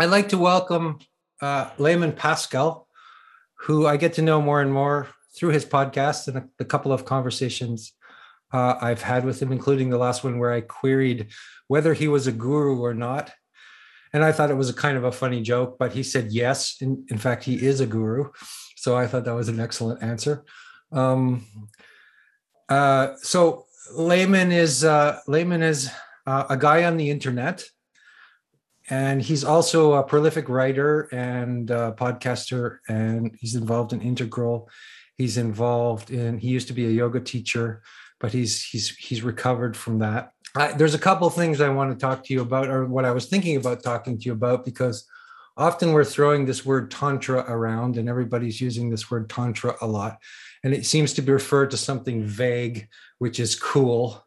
I'd like to welcome uh, Layman Pascal, who I get to know more and more through his podcast and a, couple of conversations uh, I've had with him, including the last one where I queried whether he was a guru or not. And I thought it was a kind of a funny joke, but he said yes. In, in fact, he is a guru. So I thought that was an excellent answer. Um, uh, so Layman is uh, Layman is uh, a guy on the internet, and he's also a prolific writer and podcaster, and he's involved in Integral. He's involved in. He used to be a yoga teacher, but he's he's he's recovered from that. I, there's a couple things I want to talk to you about, or what I was thinking about talking to you about, because often we're throwing this word tantra around, and everybody's using this word tantra a lot, and it seems to be referred to something vague, which is cool.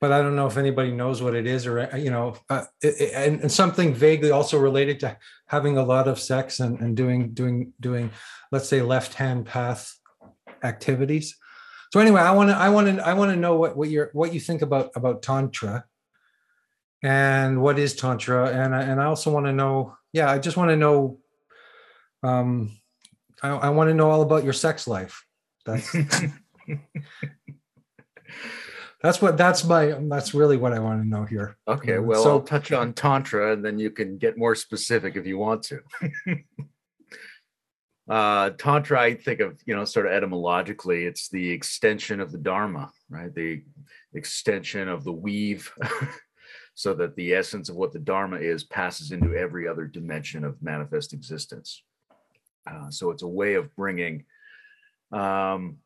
But I don't know if anybody knows what it is, or you know, uh, it, and, and, something vaguely also related to having a lot of sex and, and doing doing doing, let's say, left hand path activities. So anyway, I want to I want to I want to know what what you what you think about about tantra and what is tantra. And I, and I also want to know yeah I just want to know um I, I want to know all about your sex life. That's that's what that's my that's really what I want to know here. Okay well so, I'll touch on tantra and then you can get more specific if you want to. Uh, tantra i think of you know sort of etymologically it's the extension of the dharma right? The extension of the weave so that the essence of what the dharma is passes into every other dimension of manifest existence. Uh, so it's a way of bringing um,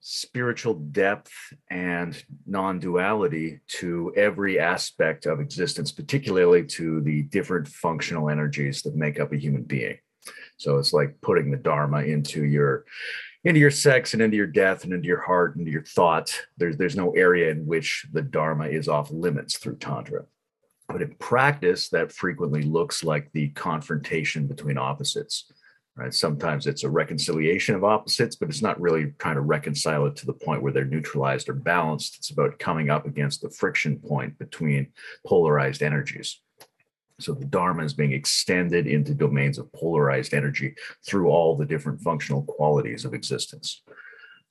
spiritual depth and non-duality to every aspect of existence particularly to the different functional energies that make up a human being so it's like putting the Dharma into your into your sex and into your death and into your heart and into your thought. There's there's no area in which the Dharma is off limits through Tantra. But in practice, that frequently looks like the confrontation between opposites. Right. Sometimes it's a reconciliation of opposites, but it's not really trying to reconcile it to the point where they're neutralized or balanced. It's about coming up against the friction point between polarized energies. So the Dharma is being extended into domains of polarized energy through all the different functional qualities of existence.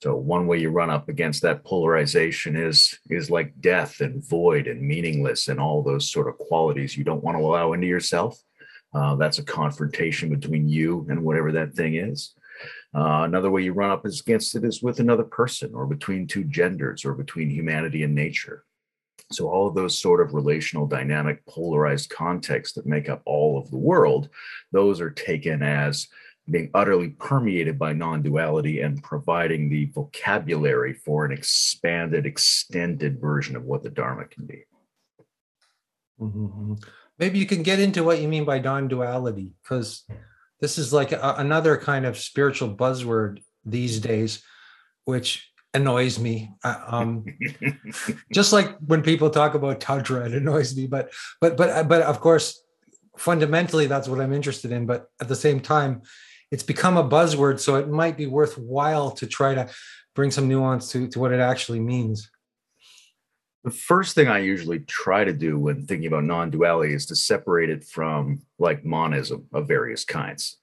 So one way you run up against that polarization is is like death and void and meaningless and all those sort of qualities you don't want to allow into yourself. Uh, that's a confrontation between you and whatever that thing is. Uh, another way you run up against it is with another person or between two genders or between humanity and nature. So, all of those sort of relational, dynamic, polarized contexts that make up all of the world, those are taken as being utterly permeated by non duality and providing the vocabulary for an expanded, extended version of what the Dharma can be. Mm-hmm. Maybe you can get into what you mean by non duality, because this is like a, another kind of spiritual buzzword these days, which annoys me. Uh, um, just like when people talk about tantra, it annoys me. But but but but of course, fundamentally, that's what I'm interested in. But at the same time, it's become a buzzword, so it might be worthwhile to try to bring some nuance to to what it actually means. The first thing I usually try to do when thinking about non-duality is to separate it from like monism of various kinds.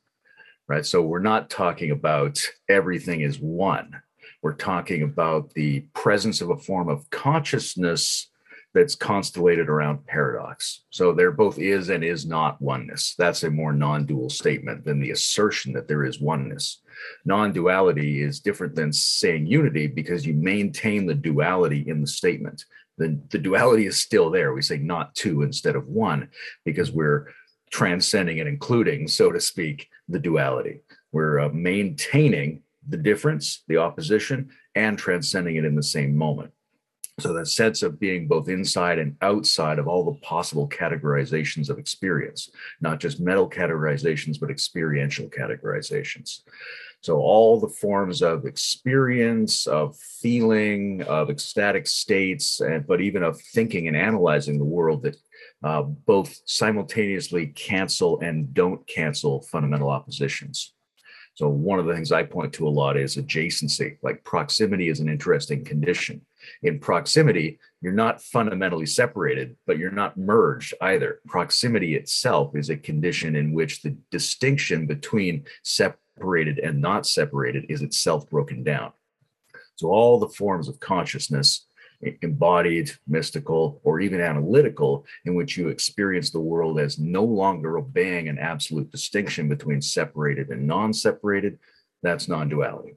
Right. So we're not talking about everything is one we're talking about the presence of a form of consciousness that's constellated around paradox. So there both is and is not oneness. That's a more non dual statement than the assertion that there is oneness. Non duality is different than saying unity because you maintain the duality in the statement. The, the duality is still there. We say not two instead of one because we're transcending and including, so to speak, the duality. We're uh, maintaining the difference, the opposition, and transcending it in the same moment. So that sense of being both inside and outside of all the possible categorizations of experience, not just mental categorizations, but experiential categorizations. So all the forms of experience, of feeling, of ecstatic states, and but even of thinking and analyzing the world that uh, both simultaneously cancel and don't cancel fundamental oppositions. So one of the things I point to a lot is adjacency. Like proximity is an interesting condition. In proximity, you're not fundamentally separated, but you're not merged either. Proximity itself is a condition in which the distinction between separated and not separated is itself broken down. So all the forms of consciousness embodied, mystical, or even analytical, in which you experience the world as no longer obeying an absolute distinction between separated and non-separated. That's non-duality.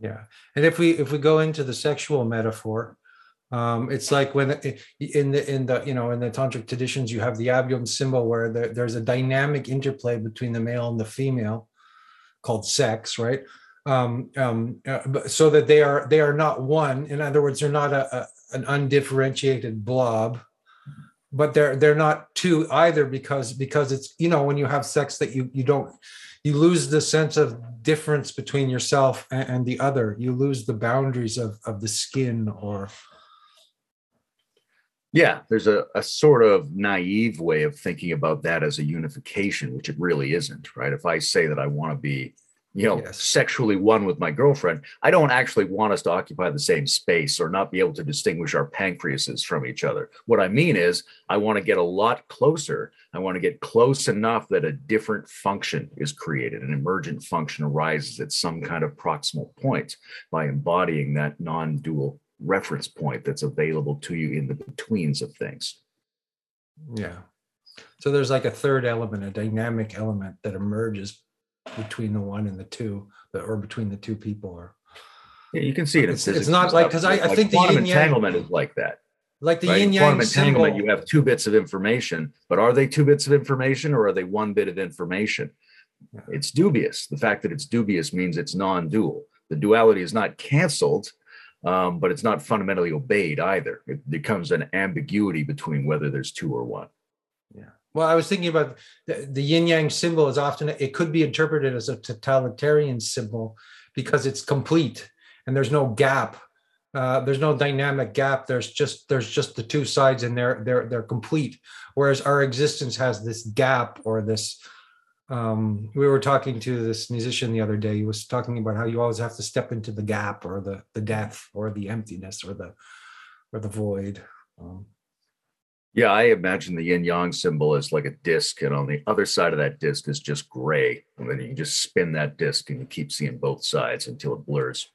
Yeah, and if we if we go into the sexual metaphor, um, it's like when in the in the you know in the tantric traditions you have the yab-yum symbol where there, there's a dynamic interplay between the male and the female called sex, right? um, um, uh, so that they are they are not one. In other words, they're not a, a, an undifferentiated blob, but they're they're not two either because because it's you know when you have sex that you you don't you lose the sense of difference between yourself and, and the other. You lose the boundaries of of the skin or yeah, there's a, a sort of naive way of thinking about that as a unification, which it really isn't, right? If I say that I want to be you know, yes. sexually one with my girlfriend, I don't actually want us to occupy the same space or not be able to distinguish our pancreases from each other. What I mean is, I want to get a lot closer. I want to get close enough that a different function is created, an emergent function arises at some kind of proximal point by embodying that non dual reference point that's available to you in the betweens of things. Yeah. So there's like a third element, a dynamic element that emerges between the one and the two, or between the two people, or yeah, you can see it. It's, it's not like because I, I think quantum the entanglement is like that. Like the right? yin yang entanglement, you have two bits of information, but are they two bits of information or are they one bit of information? Yeah. It's dubious. The fact that it's dubious means it's non-dual. The duality is not canceled, um, but it's not fundamentally obeyed either. It becomes an ambiguity between whether there's two or one. Yeah. Well, I was thinking about the, the yin yang symbol is often it could be interpreted as a totalitarian symbol because it's complete and there's no gap. Uh, there's no dynamic gap. There's just there's just the two sides and they're they're they're complete. Whereas our existence has this gap or this. Um, we were talking to this musician the other day. He was talking about how you always have to step into the gap or the the death or the emptiness or the or the void. Um, yeah, I imagine the yin yang symbol is like a disc, and on the other side of that disc is just gray. And then you just spin that disc and you keep seeing both sides until it blurs.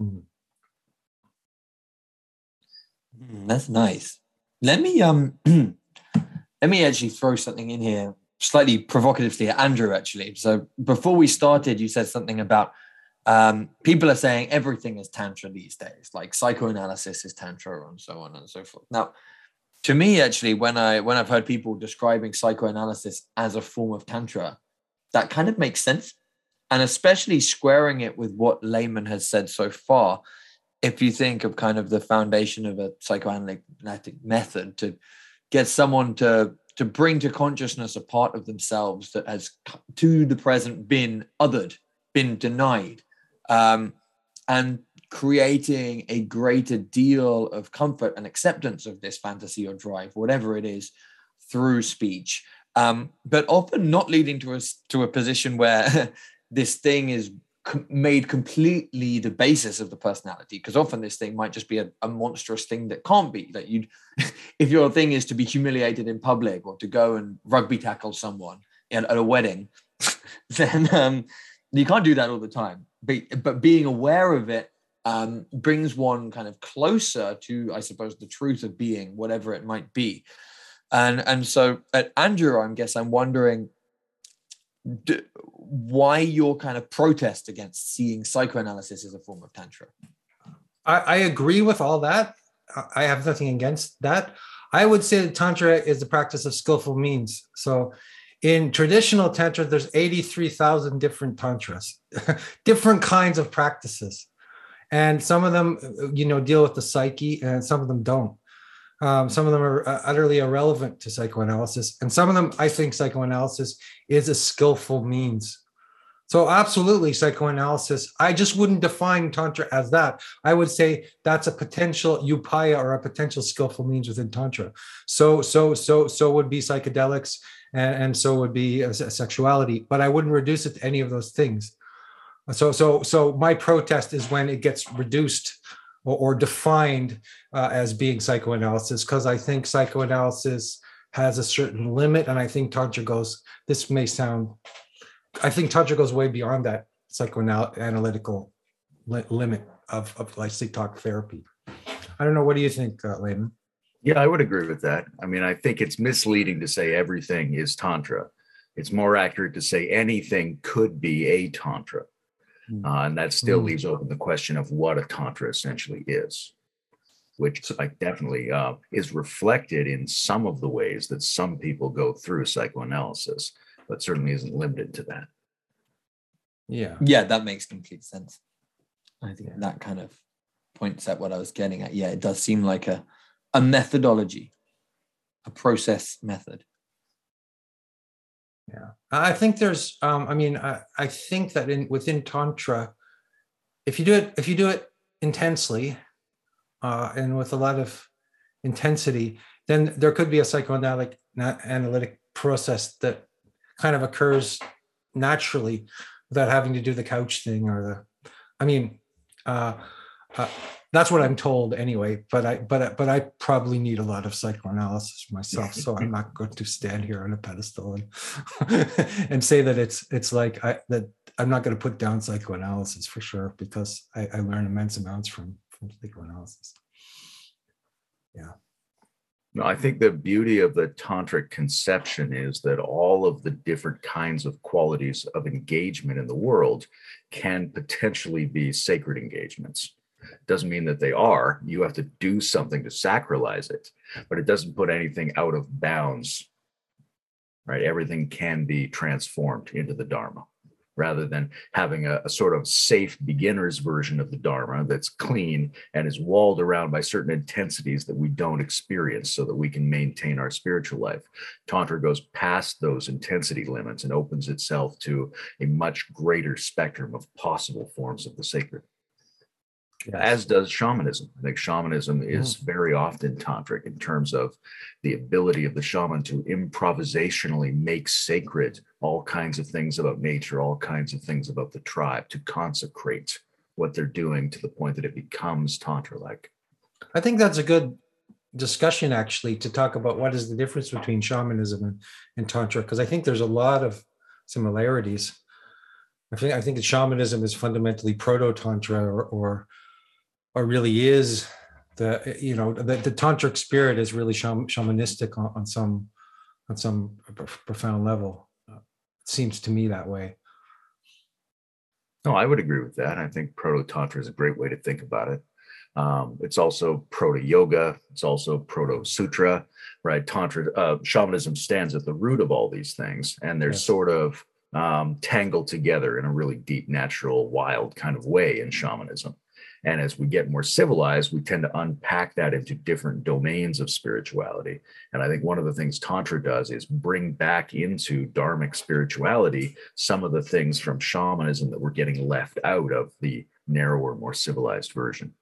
Mm. That's nice. Let me um let me actually throw something in here slightly provocatively at Andrew actually. So before we started, you said something about um, people are saying everything is tantra these days, like psychoanalysis is tantra and so on and so forth. Now, to me actually when i when i've heard people describing psychoanalysis as a form of tantra that kind of makes sense and especially squaring it with what layman has said so far if you think of kind of the foundation of a psychoanalytic method to get someone to to bring to consciousness a part of themselves that has to the present been othered been denied um, and creating a greater deal of comfort and acceptance of this fantasy or drive, whatever it is, through speech. Um, but often not leading to us to a position where this thing is com- made completely the basis of the personality. Because often this thing might just be a, a monstrous thing that can't be. That you, if your thing is to be humiliated in public or to go and rugby tackle someone at, at a wedding, then um, you can't do that all the time. But, but being aware of it um, brings one kind of closer to, I suppose, the truth of being, whatever it might be. And and so at Andrew, I guess I'm wondering do, why your kind of protest against seeing psychoanalysis as a form of tantra. I, I agree with all that. I have nothing against that. I would say that tantra is the practice of skillful means. So in traditional tantra there's 83,000 different tantras, different kinds of practices and some of them uh, you know deal with the psyche and some of them don't um, some of them are uh, utterly irrelevant to psychoanalysis and some of them i think psychoanalysis is a skillful means. So absolutely psychoanalysis i just wouldn't define tantra as that. I would say that's a potential upaya or a potential skillful means within tantra. So so so so would be psychedelics and, and so would be a, a sexuality but i wouldn't reduce it to any of those things. So so so my protest is when it gets reduced or, or defined uh, as being psychoanalysis because I think psychoanalysis has a certain limit, and I think tantra goes. This may sound, I think tantra goes way beyond that psychoanalytical li- limit of of like talk therapy. I don't know. What do you think, uh, Layman? Yeah, I would agree with that. I mean, I think it's misleading to say everything is tantra. It's more accurate to say anything could be a tantra. Uh, and that still leaves open the question of what a tantra essentially is, which like definitely uh, is reflected in some of the ways that some people go through psychoanalysis, but certainly isn't limited to that. Yeah. Yeah, that makes complete sense. I think Yeah. that kind of points at what I was getting at. Yeah, it does seem like a a methodology, a process method. Yeah, I think there's. Um, I mean, I, I think that in within tantra, if you do it, if you do it intensely, uh, and with a lot of intensity, then there could be a psychoanalytic na- analytic process that kind of occurs naturally without having to do the couch thing or the. I mean, uh, uh, that's what I'm told anyway. But I, but but I probably need a lot of psychoanalysis myself, so I'm not going to stand here on a pedestal and and say that it's it's like I that I'm not going to put down psychoanalysis for sure because I, I learn immense amounts from from psychoanalysis. Yeah. No, I think the beauty of the tantric conception is that all of the different kinds of qualities of engagement in the world can potentially be sacred engagements. Doesn't mean that they are. You have to do something to sacralize it, but it doesn't put anything out of bounds. Right? Everything can be transformed into the Dharma rather than having a, a sort of safe beginner's version of the Dharma that's clean and is walled around by certain intensities that we don't experience so that we can maintain our spiritual life. Tantra goes past those intensity limits and opens itself to a much greater spectrum of possible forms of the sacred as does shamanism. I think shamanism is very often tantric in terms of the ability of the shaman to improvisationally make sacred all kinds of things about nature, all kinds of things about the tribe, to consecrate what they're doing to the point that it becomes tantra like. I think that's a good discussion actually to talk about what is the difference between shamanism and, and tantra because I think there's a lot of similarities. I think I think that shamanism is fundamentally proto tantra or, or or really is the you know the, the tantric spirit is really shamanistic on, on some on some profound level. It seems to me that way. No, I would agree with that. I think proto tantra is a great way to think about it. Um, it's also proto yoga. It's also proto sutra, right? Tantra, uh, shamanism stands at the root of all these things, and they're Yes. sort of um, tangled together in a really deep, natural, wild kind of way in shamanism. And as we get more civilized, we tend to unpack that into different domains of spirituality. And I think one of the things Tantra does is bring back into Dharmic spirituality some of the things from shamanism that we're getting left out of the narrower, more civilized version.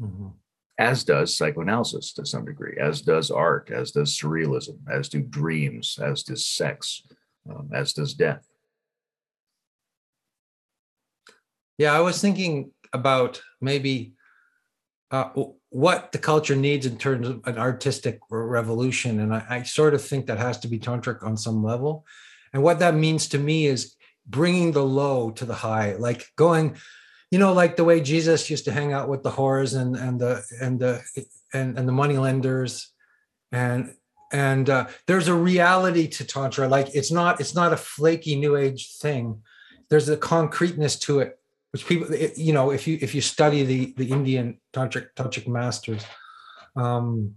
Mhm. As does psychoanalysis to some degree, as does art, as does surrealism, as do dreams, as does sex, um, as does death. Yeah, I was thinking about maybe uh, what the culture needs in terms of an artistic revolution, and I, I sort of think that has to be tantric on some level. And what that means to me is bringing the low to the high, like going, you know, like the way Jesus used to hang out with the whores and and the and the and and the money lenders, and and uh, there's a reality to tantra. Like it's not it's not a flaky new age thing. There's a concreteness to it which people you know if you if you study the the indian tantric tantric masters um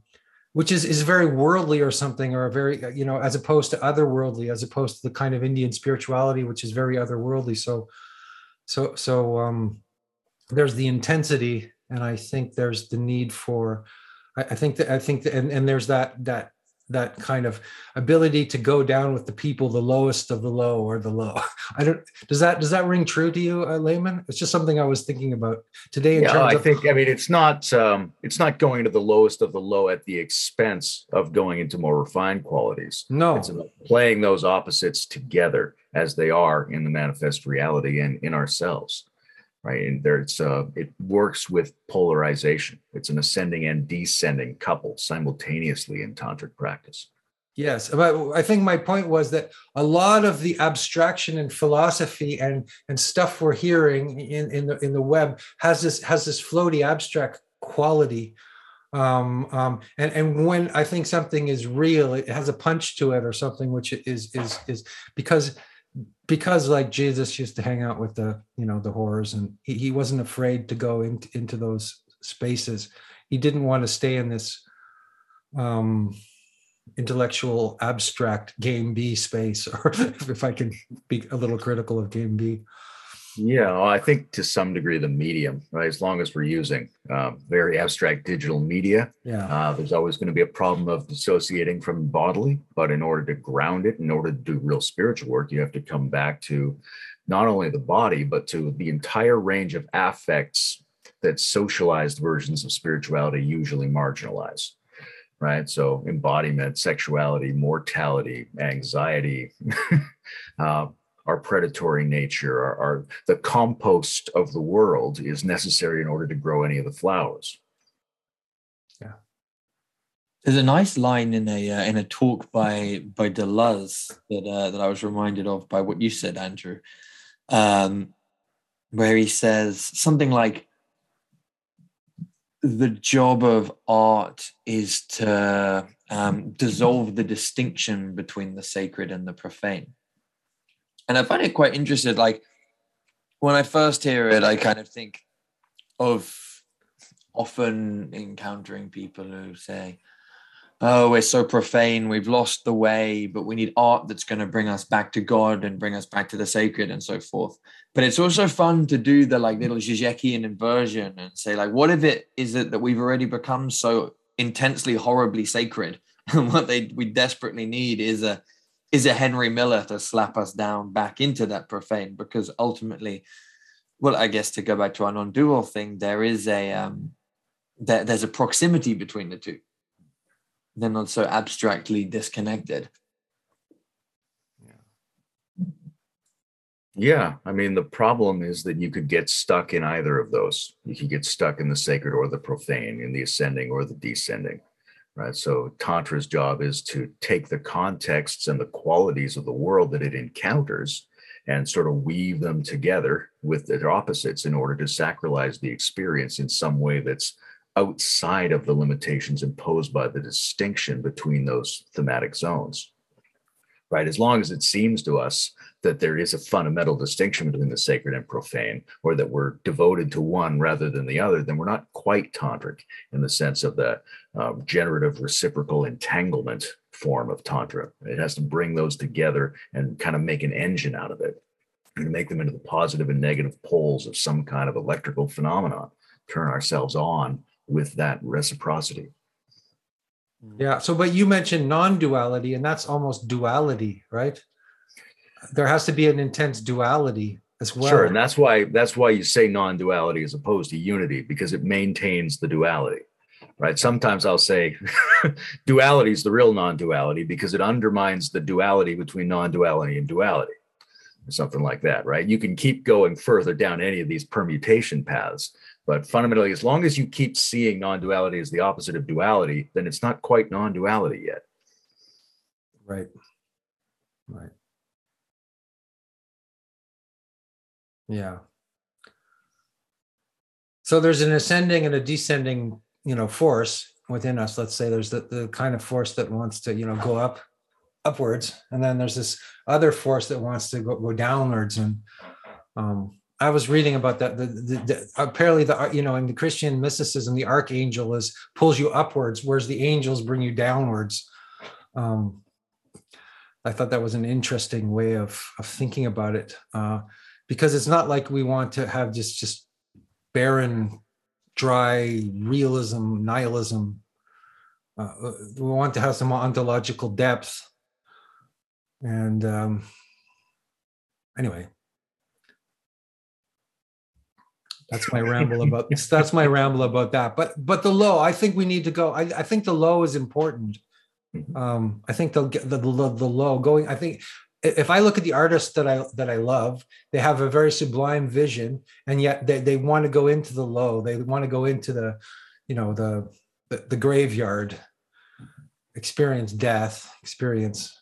which is is very worldly or something or a very you know as opposed to otherworldly as opposed to the kind of indian spirituality which is very otherworldly. So so so um there's the intensity and i think there's the need for i, I think that i think that and, and there's that that that kind of ability to go down with the people the lowest of the low or the low i don't does that does that ring true to you uh, layman it's just something i was thinking about today in Yeah, terms I of think I mean it's not um, it's not going to the lowest of the low at the expense of going into more refined qualities. no It's about playing those opposites together as they are in the manifest reality and in ourselves. Right? And there's uh, it works with polarization. It's an ascending and descending couple simultaneously in tantric practice. Yes, but I think my point was that a lot of the abstraction and philosophy and and stuff we're hearing in in the in the web has this has this floaty abstract quality. Um, um, and and when I think something is real, it has a punch to it or something, which is is is because because like Jesus used to hang out with the you know the horrors and he, he wasn't afraid to go into into those spaces. He didn't want to stay in this um intellectual abstract game B space, or if I can be a little critical of game B. Yeah, well, I think to some degree the medium, right? As long as we're using um, very abstract digital media, yeah, uh, there's always going to be a problem of dissociating from bodily. But in order to ground it, in order to do real spiritual work, you have to come back to not only the body, but to the entire range of affects that socialized versions of spirituality usually marginalize right? So embodiment, sexuality, mortality, anxiety, uh, our predatory nature, our, our, the compost of the world is necessary in order to grow any of the flowers. Yeah. There's a nice line in a uh, in a talk by by Deleuze that uh, that I was reminded of by what you said, Andrew, um, where he says something like the job of art is to um, dissolve the distinction between the sacred and the profane. And I find it quite interesting. Like when I first hear it, I kind of think of often encountering people who say, oh, we're so profane, we've lost the way, but we need art that's going to bring us back to God and bring us back to the sacred and so forth. But it's also fun to do the like little Zizekian inversion and say, like, what if it is it that we've already become so intensely, horribly sacred? And what they we desperately need is a is a Henry Miller to slap us down back into that profane, because ultimately, well, I guess to go back to our non-dual thing, there is a um there, there's a proximity between the two they're not so abstractly disconnected. Yeah. Yeah. I mean, the problem is that you could get stuck in either of those. You could get stuck in the sacred or the profane, in the ascending or the descending. Right. So Tantra's job is to take the contexts and the qualities of the world that it encounters and sort of weave them together with their opposites in order to sacralize the experience in some way that's outside of the limitations imposed by the distinction between those thematic zones right as long as it seems to us that there is a fundamental distinction between the sacred and profane or that we're devoted to one rather than the other then we're not quite tantric in the sense of the uh, generative reciprocal entanglement form of tantra it has to bring those together and kind of make an engine out of it and make them into the positive and negative poles of some kind of electrical phenomenon turn ourselves on with that reciprocity. Yeah. So, but you mentioned non duality, and that's almost duality, right? There has to be an intense duality as well. Sure. And that's why that's why you say non-duality as opposed to unity, because it maintains the duality. Right. Sometimes I'll say duality is the real non-duality because it undermines the duality between non-duality and duality. Or something like that, right? You can keep going further down any of these permutation paths, but fundamentally, as long as you keep seeing non duality as the opposite of duality, then it's not quite non duality yet. Right. Right. Yeah. So there's an ascending and a descending, you know, force within us. Let's say there's the, the kind of force that wants to, you know, go up upwards. And then there's this other force that wants to go, go downwards. And um, I was reading about that. The, the, the, apparently, the you know, in the Christian mysticism, the archangel is pulls you upwards, whereas the angels bring you downwards. Um, I thought that was an interesting way of of thinking about it, uh, because it's not like we want to have just just barren, dry realism, nihilism. Uh, we want to have some ontological depth, and um, anyway, that's my ramble about that's my ramble about that but but the low i think we need to go i, I think the low is important mm-hmm. um i think the, the the the low going i think if I look at the artists that I that I love, they have a very sublime vision, and yet they, they want to go into the low. They want to go into the, you know, the the, the graveyard, experience death, experience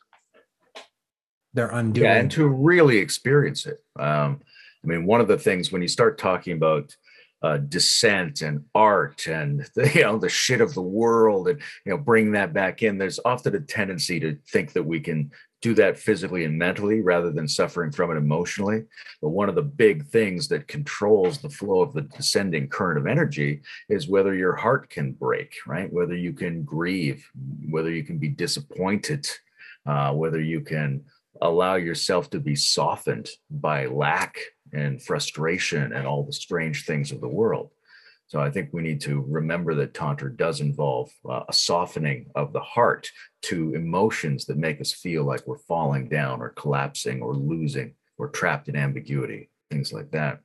their undoing. Yeah, and to really experience it. Um, I mean, one of the things when you start talking about uh, descent and art and the, you know the shit of the world and you know bring that back in there's often a tendency to think that we can do that physically and mentally rather than suffering from it emotionally but one of the big things that controls the flow of the descending current of energy is whether your heart can break right whether you can grieve whether you can be disappointed uh, whether you can allow yourself to be softened by lack and frustration and all the strange things of the world. So I think we need to remember that Tantra does involve uh, a softening of the heart to emotions that make us feel like we're falling down or collapsing or losing or trapped in ambiguity, things like that.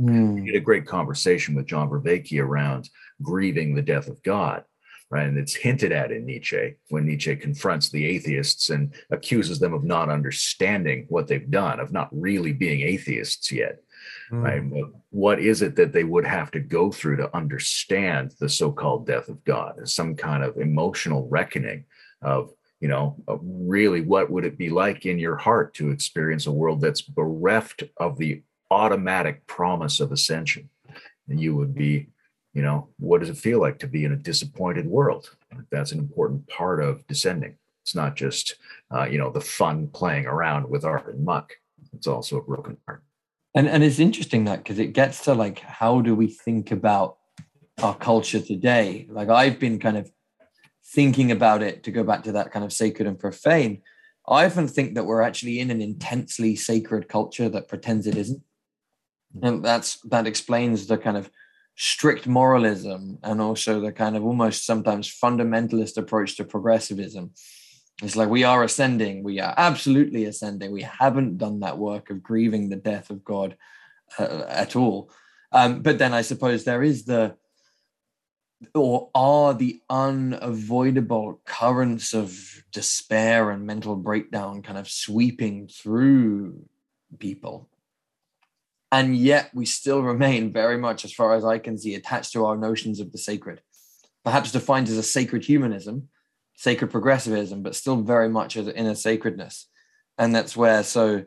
Mm. We had a great conversation with John Vervaeke around grieving the death of God right? And it's hinted at in Nietzsche when Nietzsche confronts the atheists and accuses them of not understanding what they've done, of not really being atheists yet. Mm. Right. But what is it that they would have to go through to understand the so-called death of God as some kind of emotional reckoning of, you know, really what would it be like in your heart to experience a world that's bereft of the automatic promise of ascension? And you would be you know what does it feel like to be in a disappointed world that's an important part of descending it's not just uh, you know the fun playing around with art and muck it's also a broken part and and it's interesting that because it gets to like how do we think about our culture today? Like i've been kind of thinking about it to go back to that kind of sacred and profane. I often think that we're actually in an intensely sacred culture that pretends it isn't. And that's that explains the kind of strict moralism and also the kind of almost sometimes fundamentalist approach to progressivism. It's like we are ascending, we are absolutely ascending. We haven't done that work of grieving the death of God uh, at all. Um, but then I suppose there is the, or are the unavoidable currents of despair and mental breakdown kind of sweeping through people and yet we still remain very much, as far as I can see, attached to our notions of the sacred, perhaps defined as a sacred humanism, sacred progressivism, but still very much as in a sacredness. And that's where, so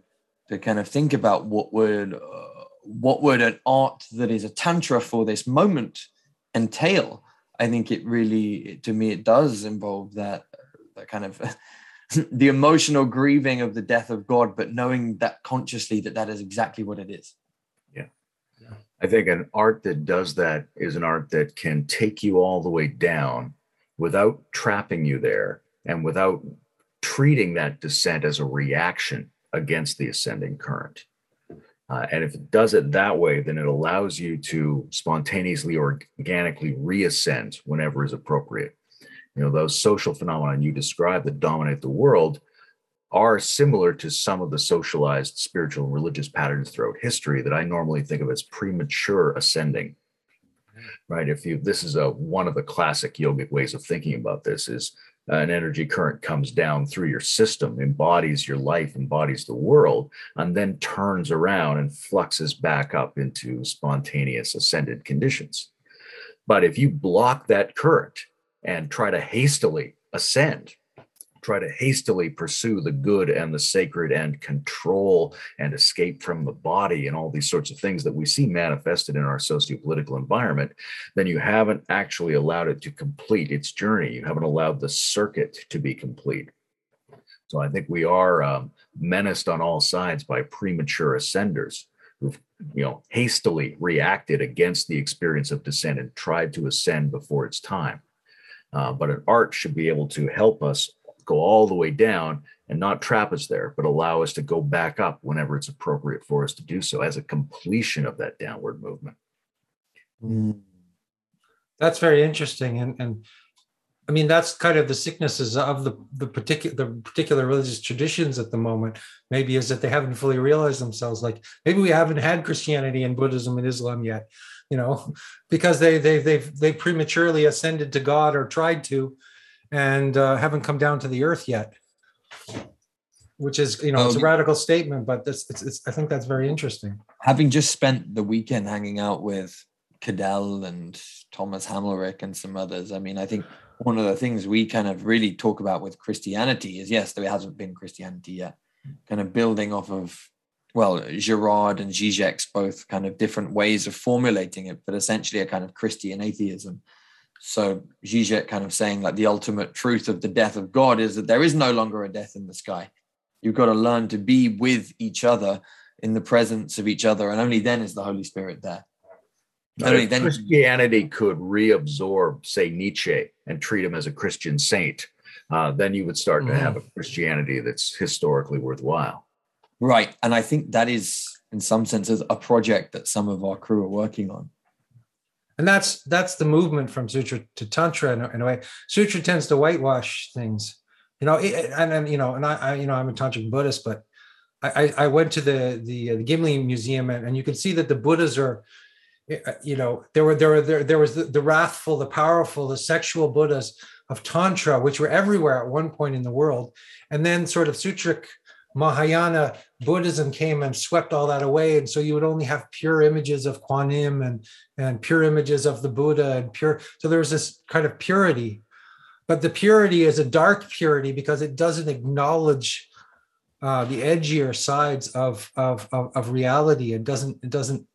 to kind of think about what would uh, what would an art that is a tantra for this moment entail, I think it really, to me, it does involve that that kind of the emotional grieving of the death of God, but knowing that consciously that that is exactly what it is. Yeah. I think an art that does that is an art that can take you all the way down without trapping you there and without treating that descent as a reaction against the ascending current. Uh, and if it does it that way, then it allows you to spontaneously or organically reascend whenever is appropriate. You know, those social phenomena you describe that dominate the world are similar to some of the socialized spiritual and religious patterns throughout history that I normally think of as premature ascending. Right. If you, this is a one of the classic yogic ways of thinking about this is uh, an energy current comes down through your system, embodies your life, embodies the world, and then turns around and fluxes back up into spontaneous ascended conditions. But if you block that current and try to hastily ascend, try to hastily pursue the good and the sacred and control and escape from the body and all these sorts of things that we see manifested in our socio-political environment, then you haven't actually allowed it to complete its journey. You haven't allowed the circuit to be complete. So I think we are um, menaced on all sides by premature ascenders who've you know hastily reacted against the experience of descent and tried to ascend before its time. Uh, but an art should be able to help us go all the way down and not trap us there, but allow us to go back up whenever it's appropriate for us to do so as a completion of that downward movement. Mm. That's very interesting. And, and I mean, that's kind of the sicknesses of the, the particular the particular religious traditions at the moment, maybe is that they haven't fully realized themselves. Like maybe we haven't had Christianity and Buddhism and Islam yet, you know, because they they they've they prematurely ascended to God or tried to, and uh, haven't come down to the earth yet. which is you know it's a radical statement, but this it's, it's I think that's very interesting. Having just spent the weekend hanging out with Cadell and Thomas Hamelryck and some others, I mean, I think one of the things we kind of really talk about with Christianity is yes, there hasn't been Christianity yet, kind of building off of well, Girard and Zizek's both kind of different ways of formulating it, but essentially a kind of Christian atheism. So Zizek kind of saying like the ultimate truth of the death of God is that there is no longer a death in the sky. You've got to learn to be with each other in the presence of each other, and only then is the Holy Spirit there. Only then Christianity could reabsorb, say, Nietzsche and treat him as a Christian saint. Uh, then you would start mm. to have a Christianity that's historically worthwhile. Right. And I think that is, in some senses, a project that some of our crew are working on. And that's that's the movement from sutra to tantra in a, in a way. Sutra tends to whitewash things, you know. And and you know, and I, I you know I'm a tantric Buddhist, but I I went to the the, uh, the Guimet Museum and, and you can see that the Buddhas are, eh, eh, you know, there were there were there, there was the, the wrathful, the powerful, the sexual Buddhas of tantra, which were everywhere at one point in the world, and then sort of sutric Mahayana Buddhism came and swept all that away. And so you would only have pure images of Kuan Yin and, and pure images of the Buddha and pure. So there was this kind of purity. But the purity is a dark purity because it doesn't acknowledge uh, the edgier sides of, of, of, of reality. It doesn't, it doesn't,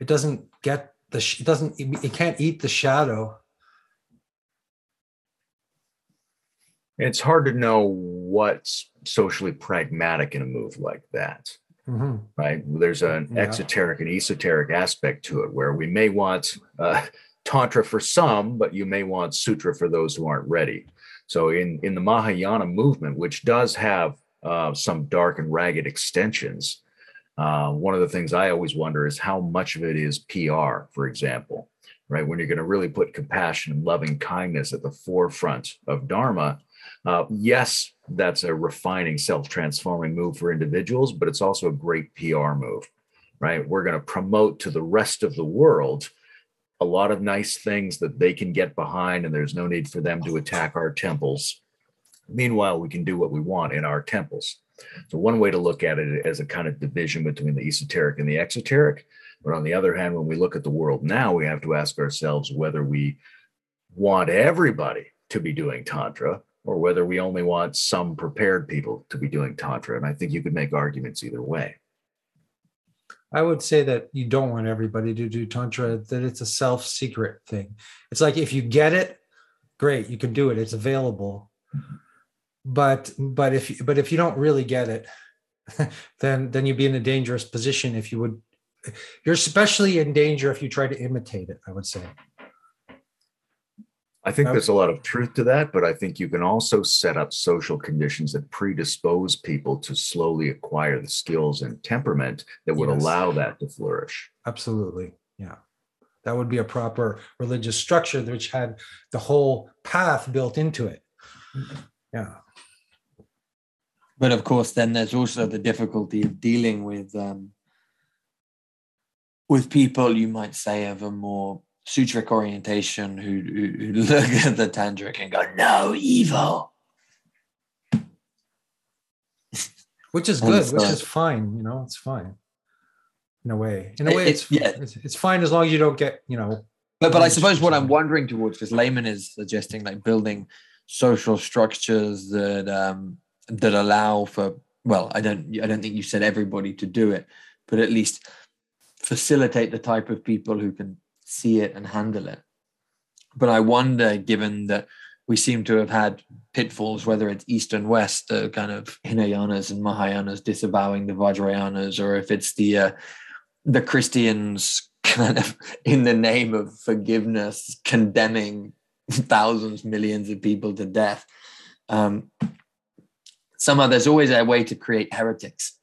it doesn't get the, it doesn't, it can't eat the shadow. It's hard to know what's socially pragmatic in a move like that. Mm-hmm. Right. There's an yeah. exoteric and esoteric aspect to it where we may want uh, Tantra for some, but you may want Sutra for those who aren't ready. So, in, in the Mahayana movement, which does have uh, some dark and ragged extensions, uh, one of the things I always wonder is how much of it is PR, for example, right? When you're going to really put compassion and loving kindness at the forefront of Dharma, uh, yes, that's a refining, self transforming move for individuals, but it's also a great PR move, right? We're going to promote to the rest of the world a lot of nice things that they can get behind, and there's no need for them to attack our temples. Meanwhile, we can do what we want in our temples. So, one way to look at it as a kind of division between the esoteric and the exoteric. But on the other hand, when we look at the world now, we have to ask ourselves whether we want everybody to be doing Tantra or whether we only want some prepared people to be doing Tantra. And I think you could make arguments either way. I would say that you don't want everybody to do Tantra, that it's a self secret thing. It's like if you get it, great, you can do it, it's available. But but if but if you don't really get it, then then you'd be in a dangerous position if you would you're especially in danger if you try to imitate it, I would say. I think there's a lot of truth to that, but I think you can also set up social conditions that predispose people to slowly acquire the skills and temperament that would yes. allow that to flourish. Absolutely. Yeah. That would be a proper religious structure which had the whole path built into it. Yeah. But of course, then there's also the difficulty of dealing with um, with people you might say of a more sutric orientation who, who, who look at the tantric and go, no, evil. Which is good, which is fine, you know, it's fine. In a way. In a way, it, it's, yeah. it's it's fine as long as you don't get, you know. But but I suppose what I'm wondering towards, because Layman is suggesting like building social structures that um that allow for well, I don't I don't think you said everybody to do it, but at least facilitate the type of people who can see it and handle it. But I wonder, given that we seem to have had pitfalls, whether it's East and West, the kind of Hinayanas and Mahayanas disavowing the Vajrayanas, or if it's the uh, the Christians kind of in the name of forgiveness condemning thousands, millions of people to death. Um, somehow there's always a way to create heretics.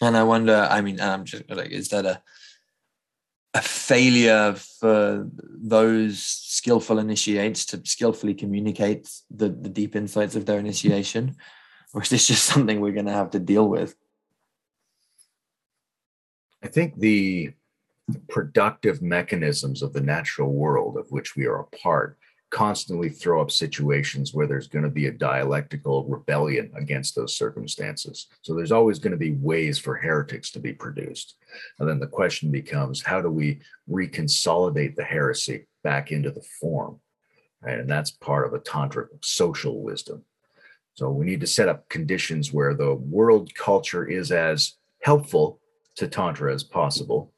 And I wonder, I mean, I'm just like, is that a a failure for those skillful initiates to skillfully communicate the, the deep insights of their initiation? Or is this just something we're going to have to deal with? I think the productive mechanisms of the natural world of which we are a part constantly throw up situations where there's going to be a dialectical rebellion against those circumstances. So there's always going to be ways for heretics to be produced. And then the question becomes how do we reconsolidate the heresy back into the form? And that's part of a tantric social wisdom. So we need to set up conditions where the world culture is as helpful to Tantra as possible,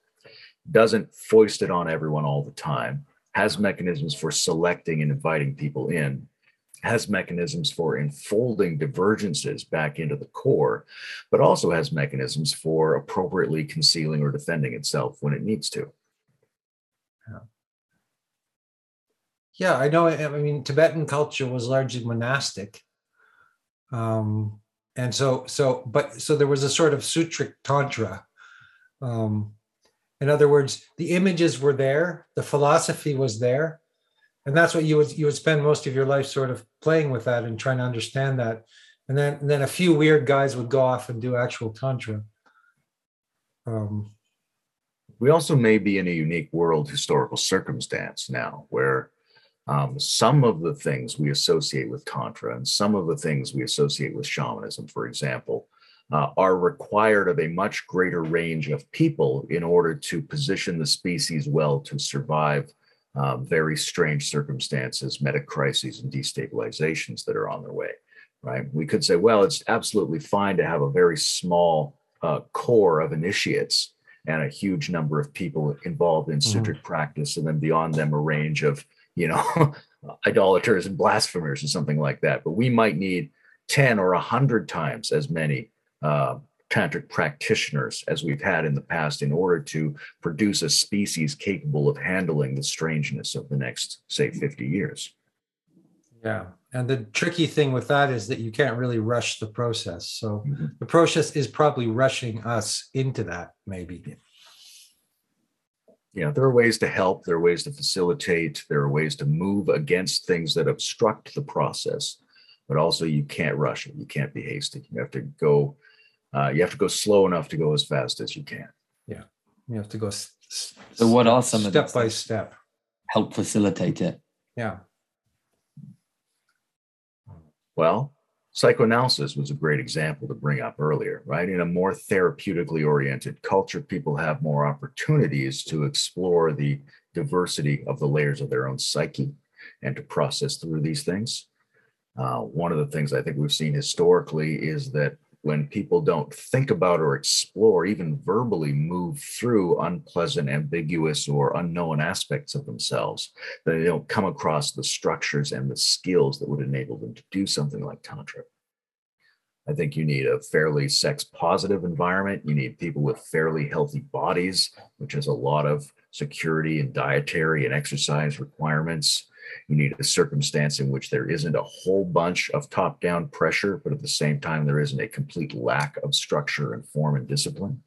doesn't foist it on everyone all the time, has mechanisms for selecting and inviting people in, has mechanisms for enfolding divergences back into the core, but also has mechanisms for appropriately concealing or defending itself when it needs to. Yeah, yeah I know. I mean, Tibetan culture was largely monastic. Um, and so, so, but so there was a sort of sutric tantra. Um, in other words, the images were there, the philosophy was there, and that's what you would you would spend most of your life sort of playing with that and trying to understand that. And then, and then a few weird guys would go off and do actual tantra. Um, we also may be in a unique world historical circumstance now where um, some of the things we associate with Tantra and some of the things we associate with shamanism, for example, uh, are required of a much greater range of people in order to position the species well to survive uh, very strange circumstances, metacrises, and destabilizations that are on their way. Right? We could say, well, it's absolutely fine to have a very small uh, core of initiates and a huge number of people involved in mm-hmm. sutric practice, and then beyond them a range of you know idolaters and blasphemers and something like that. But we might need ten or a hundred times as many uh, tantric practitioners as we've had in the past in order to produce a species capable of handling the strangeness of the next, say, 50 years. Yeah. And the tricky thing with that is that you can't really rush the process. So mm-hmm. the process is probably rushing us into that, maybe. Yeah, there are ways to help, there are ways to facilitate, there are ways to move against things that obstruct the process, but also you can't rush it. You can't be hasty. You have to go uh, you have to go slow enough to go as fast as you can. Yeah, you have to go. so, what are some step of by step help facilitate it? Yeah. Well, psychoanalysis was a great example to bring up earlier, right? In a more therapeutically oriented culture, people have more opportunities to explore the diversity of the layers of their own psyche and to process through these things. Uh, one of the things I think we've seen historically is that when people don't think about or explore, even verbally move through unpleasant, ambiguous, or unknown aspects of themselves, that they don't come across the structures and the skills that would enable them to do something like Tantra. I think you need a fairly sex positive environment. You need people with fairly healthy bodies, which has a lot of security and dietary and exercise requirements. You need a circumstance in which there isn't a whole bunch of top down pressure, but at the same time, there isn't a complete lack of structure and form and discipline.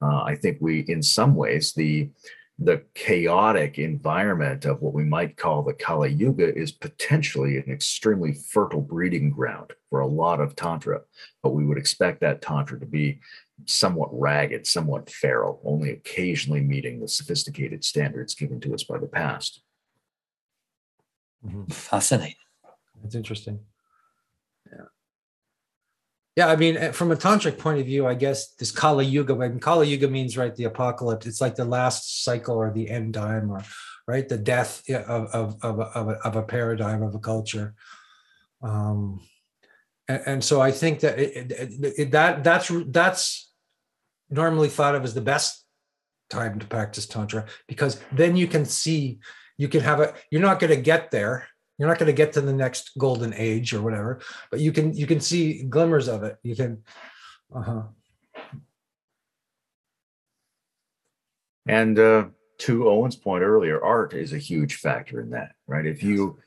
Uh, I think we, in some ways, the the chaotic environment of what we might call the Kali Yuga is potentially an extremely fertile breeding ground for a lot of Tantra. But we would expect that Tantra to be somewhat ragged, somewhat feral, only occasionally meeting the sophisticated standards given to us by the past. Mm-hmm. Fascinating. That's interesting. Yeah. Yeah, I mean, eh, from a tantric point of view, I guess this Kali Yuga, when Kali Yuga means right the apocalypse, it's like the last cycle or the end time or right the death of of of, of, a, of a paradigm of a culture. Um, and, and so I think that it, it, it, that that's that's normally thought of as the best time to practice tantra because then you can see you can have a you're not going to get there. You're not going to get to the next golden age or whatever but you can you can see glimmers of it. You can uh-huh. And uh to owen's point earlier art is a huge factor in that right? If you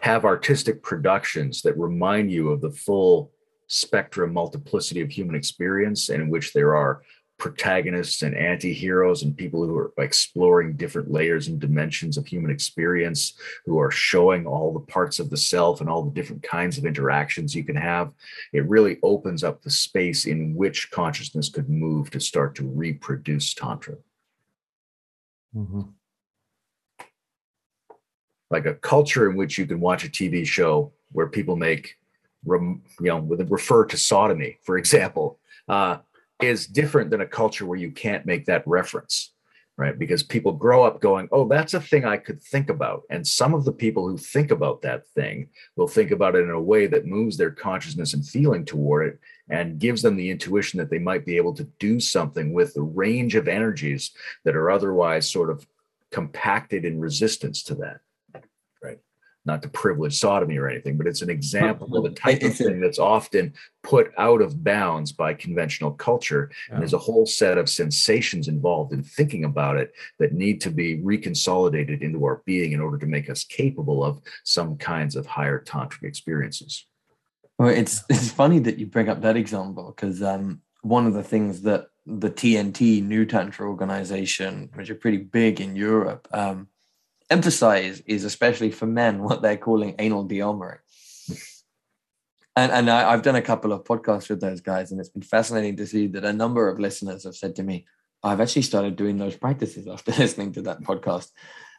have artistic productions that remind you of the full spectrum multiplicity of human experience and in which there are protagonists and anti-heroes and people who are exploring different layers and dimensions of human experience who are showing all the parts of the self and all the different kinds of interactions you can have it really opens up the space in which consciousness could move to start to reproduce tantra mm-hmm. like a culture in which you can watch a TV show where people make, you know, refer to sodomy, for example, uh, is different than a culture where you can't make that reference right? Because people grow up going, oh, that's a thing I could think about. And some of the people who think about that thing will think about it in a way that moves their consciousness and feeling toward it and gives them the intuition that they might be able to do something with the range of energies that are otherwise sort of compacted in resistance to that not to privilege sodomy or anything, but it's an example of a type of thing that's often put out of bounds by conventional culture. Yeah. And there's a whole set of sensations involved in thinking about it that need to be reconsolidated into our being in order to make us capable of some kinds of higher tantric experiences. Well, it's it's funny that you bring up that example because um, one of the things that the TNT New Tantra organization, which are pretty big in Europe, um, emphasize is especially for men what they're calling anal dearmoring. And, and I, have done a couple of podcasts with those guys, and it's been fascinating to see that a number of listeners have said to me, I've actually started doing those practices after listening to that podcast.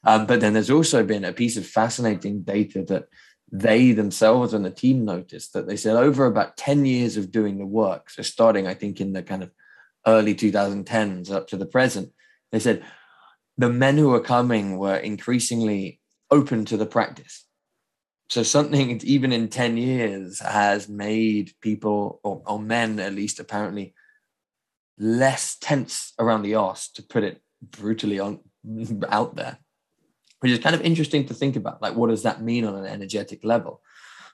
Um, but then there's also been a piece of fascinating data that they themselves and the team noticed that they said over about 10 years of doing the work, so starting, I think, in the kind of early 2010s up to the present, they said the men who were coming were increasingly open to the practice. So something even in 10 years has made people or, or men at least apparently less tense around the arse to put it brutally on out there. Which is kind of interesting to think about like what does that mean on an energetic level?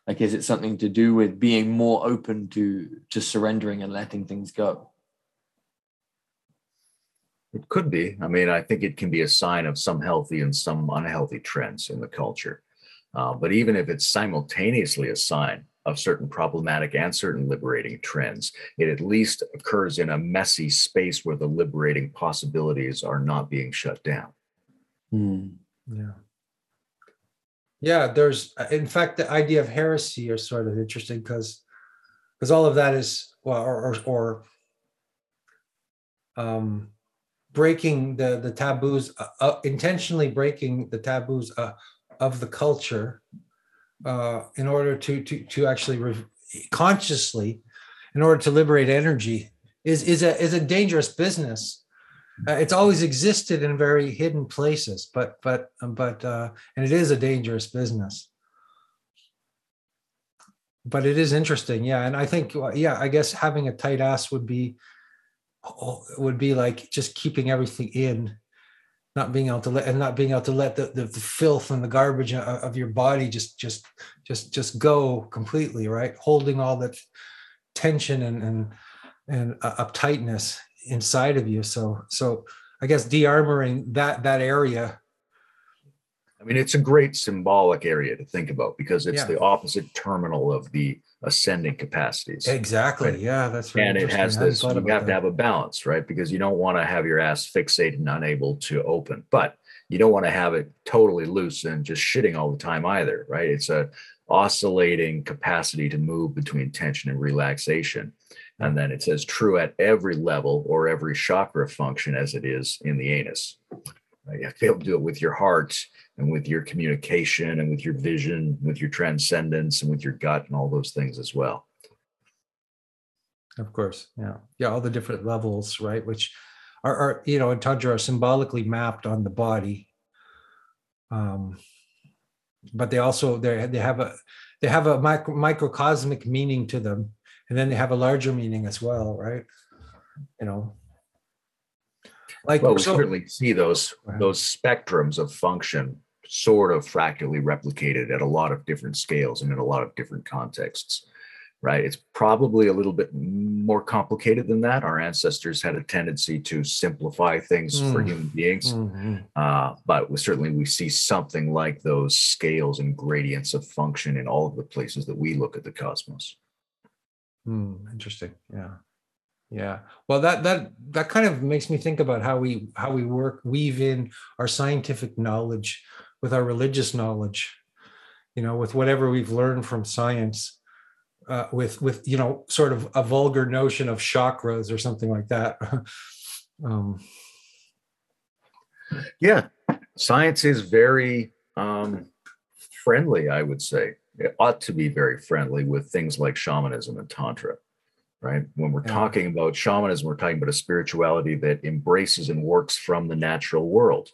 Like is it something to do with being more open to to surrendering and letting things go it could be. I mean, I think it can be a sign of some healthy and some unhealthy trends in the culture. Uh, but even if it's simultaneously a sign of certain problematic and certain liberating trends, it at least occurs in a messy space where the liberating possibilities are not being shut down. Mm. Yeah. Yeah, there's in fact the idea of heresy is sort of interesting because because all of that is well or or, or um breaking the the taboos uh, uh, intentionally breaking the taboos uh, of the culture uh, in order to to to actually re- consciously in order to liberate energy is is a is a dangerous business. Uh, it's always existed in very hidden places but but but uh, and it is a dangerous business. But it is interesting yeah and i think yeah i guess having a tight ass would be would be like just keeping everything in not being able to let and not being able to let the, the, the, filth and the garbage of your body just just just just go completely right? Holding all that tension and and and uptightness inside of you. So so i guess de-armoring that that area. I mean it's a great symbolic area to think about because it's yeah. the opposite terminal of the ascending capacities. Exactly. Right? Yeah, that's right. And it has this, you have that. to have a balance, right? Because you don't want to have your ass fixated and unable to open, but you don't want to have it totally loose and just shitting all the time either, right? It's a oscillating capacity to move between tension and relaxation. And then it says true at every level or every chakra function as it is in the anus. Right? You have to be able to do it with your heart and with your communication and with your vision, with your transcendence and with your gut and all those things as well. Of course. Yeah. Yeah. All the different levels, right? Which are, are you know, in Tantra are symbolically mapped on the body. Um, but they also they they have a they have a micro, microcosmic meaning to them, and then they have a larger meaning as well, right? You know, like well, we so, certainly see those those spectrums of function sort of fractally replicated at a lot of different scales and in a lot of different contexts right? It's probably a little bit more complicated than that. Our ancestors had a tendency to simplify things mm. for human beings. Mm-hmm. uh, but we, certainly we see something like those scales and gradients of function in all of the places that we look at the cosmos. Mm, interesting. Yeah. Yeah. Well that that that kind of makes me think about how we how we work weave in our scientific knowledge with our religious knowledge you know with whatever we've learned from science uh, with with you know sort of a vulgar notion of chakras or something like that um, yeah science is very um, friendly, I would say. It ought to be very friendly with things like shamanism and tantra, right? When we're Yeah. talking about shamanism, we're talking about a spirituality that embraces and works from the natural world.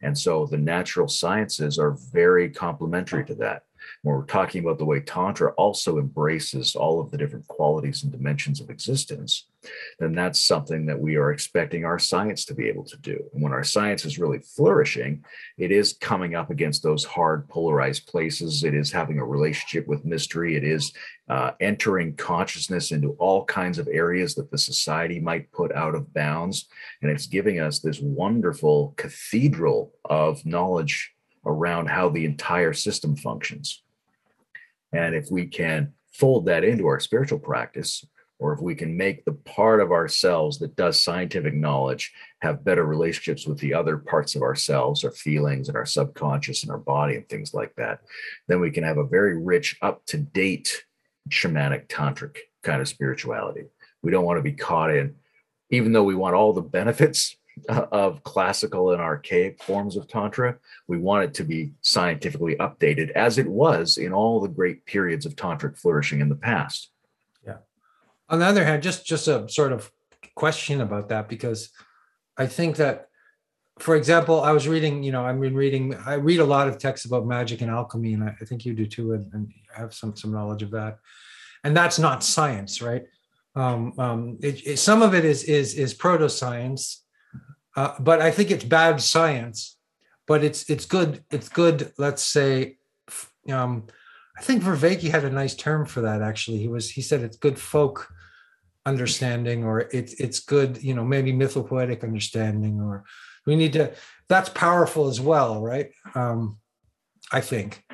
And so the natural sciences are very complementary to that. When we're talking about the way Tantra also embraces all of the different qualities and dimensions of existence, then that's something that we are expecting our science to be able to do. And when our science is really flourishing, it is coming up against those hard polarized places. It is having a relationship with mystery. It is uh, entering consciousness into all kinds of areas that the society might put out of bounds. And it's giving us this wonderful cathedral of knowledge around how the entire system functions. And if we can fold that into our spiritual practice, or if we can make the part of ourselves that does scientific knowledge have better relationships with the other parts of ourselves, our feelings and our subconscious and our body and things like that, then we can have a very rich, up to date shamanic tantric kind of spirituality. We don't want to be caught in, even though we want all the benefits of classical and archaic forms of tantra, we want it to be scientifically updated as it was in all the great periods of tantric flourishing in the past. Yeah. On the other hand, just just a sort of question about that because I think that, for example, I was reading, you know, I've been reading, I read a lot of texts about magic and alchemy, and I, I think you do too, and, and have some some knowledge of that. And that's not science, right? Um, um, it, it, some of it is is is proto science, uh, but I think it's bad science. But it's it's good. It's good. Let's say. Um, I think Vervaeke had a nice term for that. Actually, he was he said it's good folk understanding, or it's it's good, you know, maybe mythopoetic understanding, or we need to. That's powerful as well, right? Um, I think,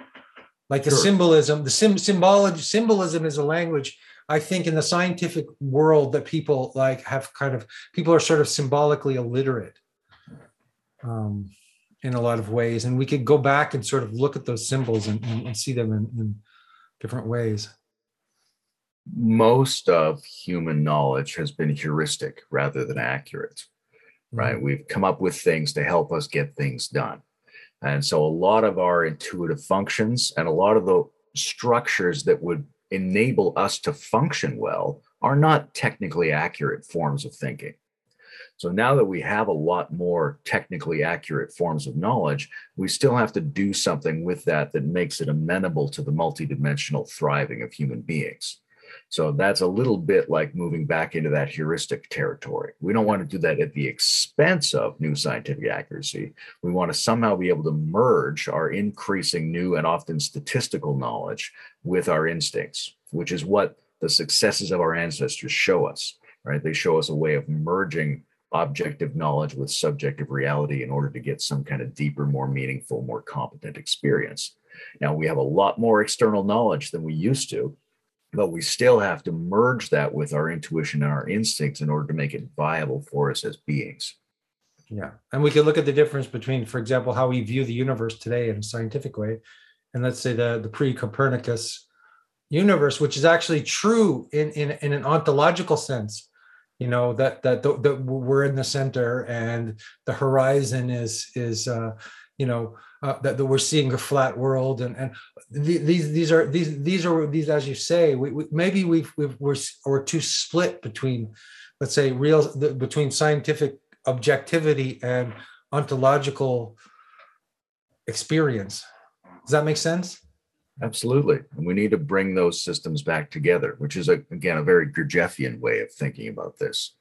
like the Sure. symbolism, the sim symbology symbolism is a language. I think in the scientific world that people like have kind of people are sort of symbolically illiterate. Um, in a lot of ways and we could go back and sort of look at those symbols and, and, and see them in, in different ways Most of human knowledge has been heuristic rather than accurate. right? We've come up with things to help us get things done. And so a lot of our intuitive functions and a lot of the structures that would enable us to function well are not technically accurate forms of thinking. So now that we have a lot more technically accurate forms of knowledge, we still have to do something with that that makes it amenable to the multidimensional thriving of human beings. So that's a little bit like moving back into that heuristic territory. We don't want to do that at the expense of new scientific accuracy. We want to somehow be able to merge our increasing new and often statistical knowledge with our instincts, which is what the successes of our ancestors show us, right? They show us a way of merging objective knowledge with subjective reality in order to get some kind of deeper, more meaningful, more competent experience. Now, we have a lot more external knowledge than we used to, but we still have to merge that with our intuition and our instincts in order to make it viable for us as beings. yeah and we could look at the difference between for example how we view the universe today in a scientific way and let's say the, the pre-copernicus universe which is actually true in, in, in an ontological sense you know that that that we're in the center and the horizon is is uh, you know uh, that, that we're seeing a flat world and and the, these these are these these are these as you say we, we maybe we've, we've we're or too split between let's say real the, between scientific objectivity and ontological experience does that make sense Absolutely. And we need to bring those systems back together, which is, a, again, a very Gurdjieffian way of thinking about this.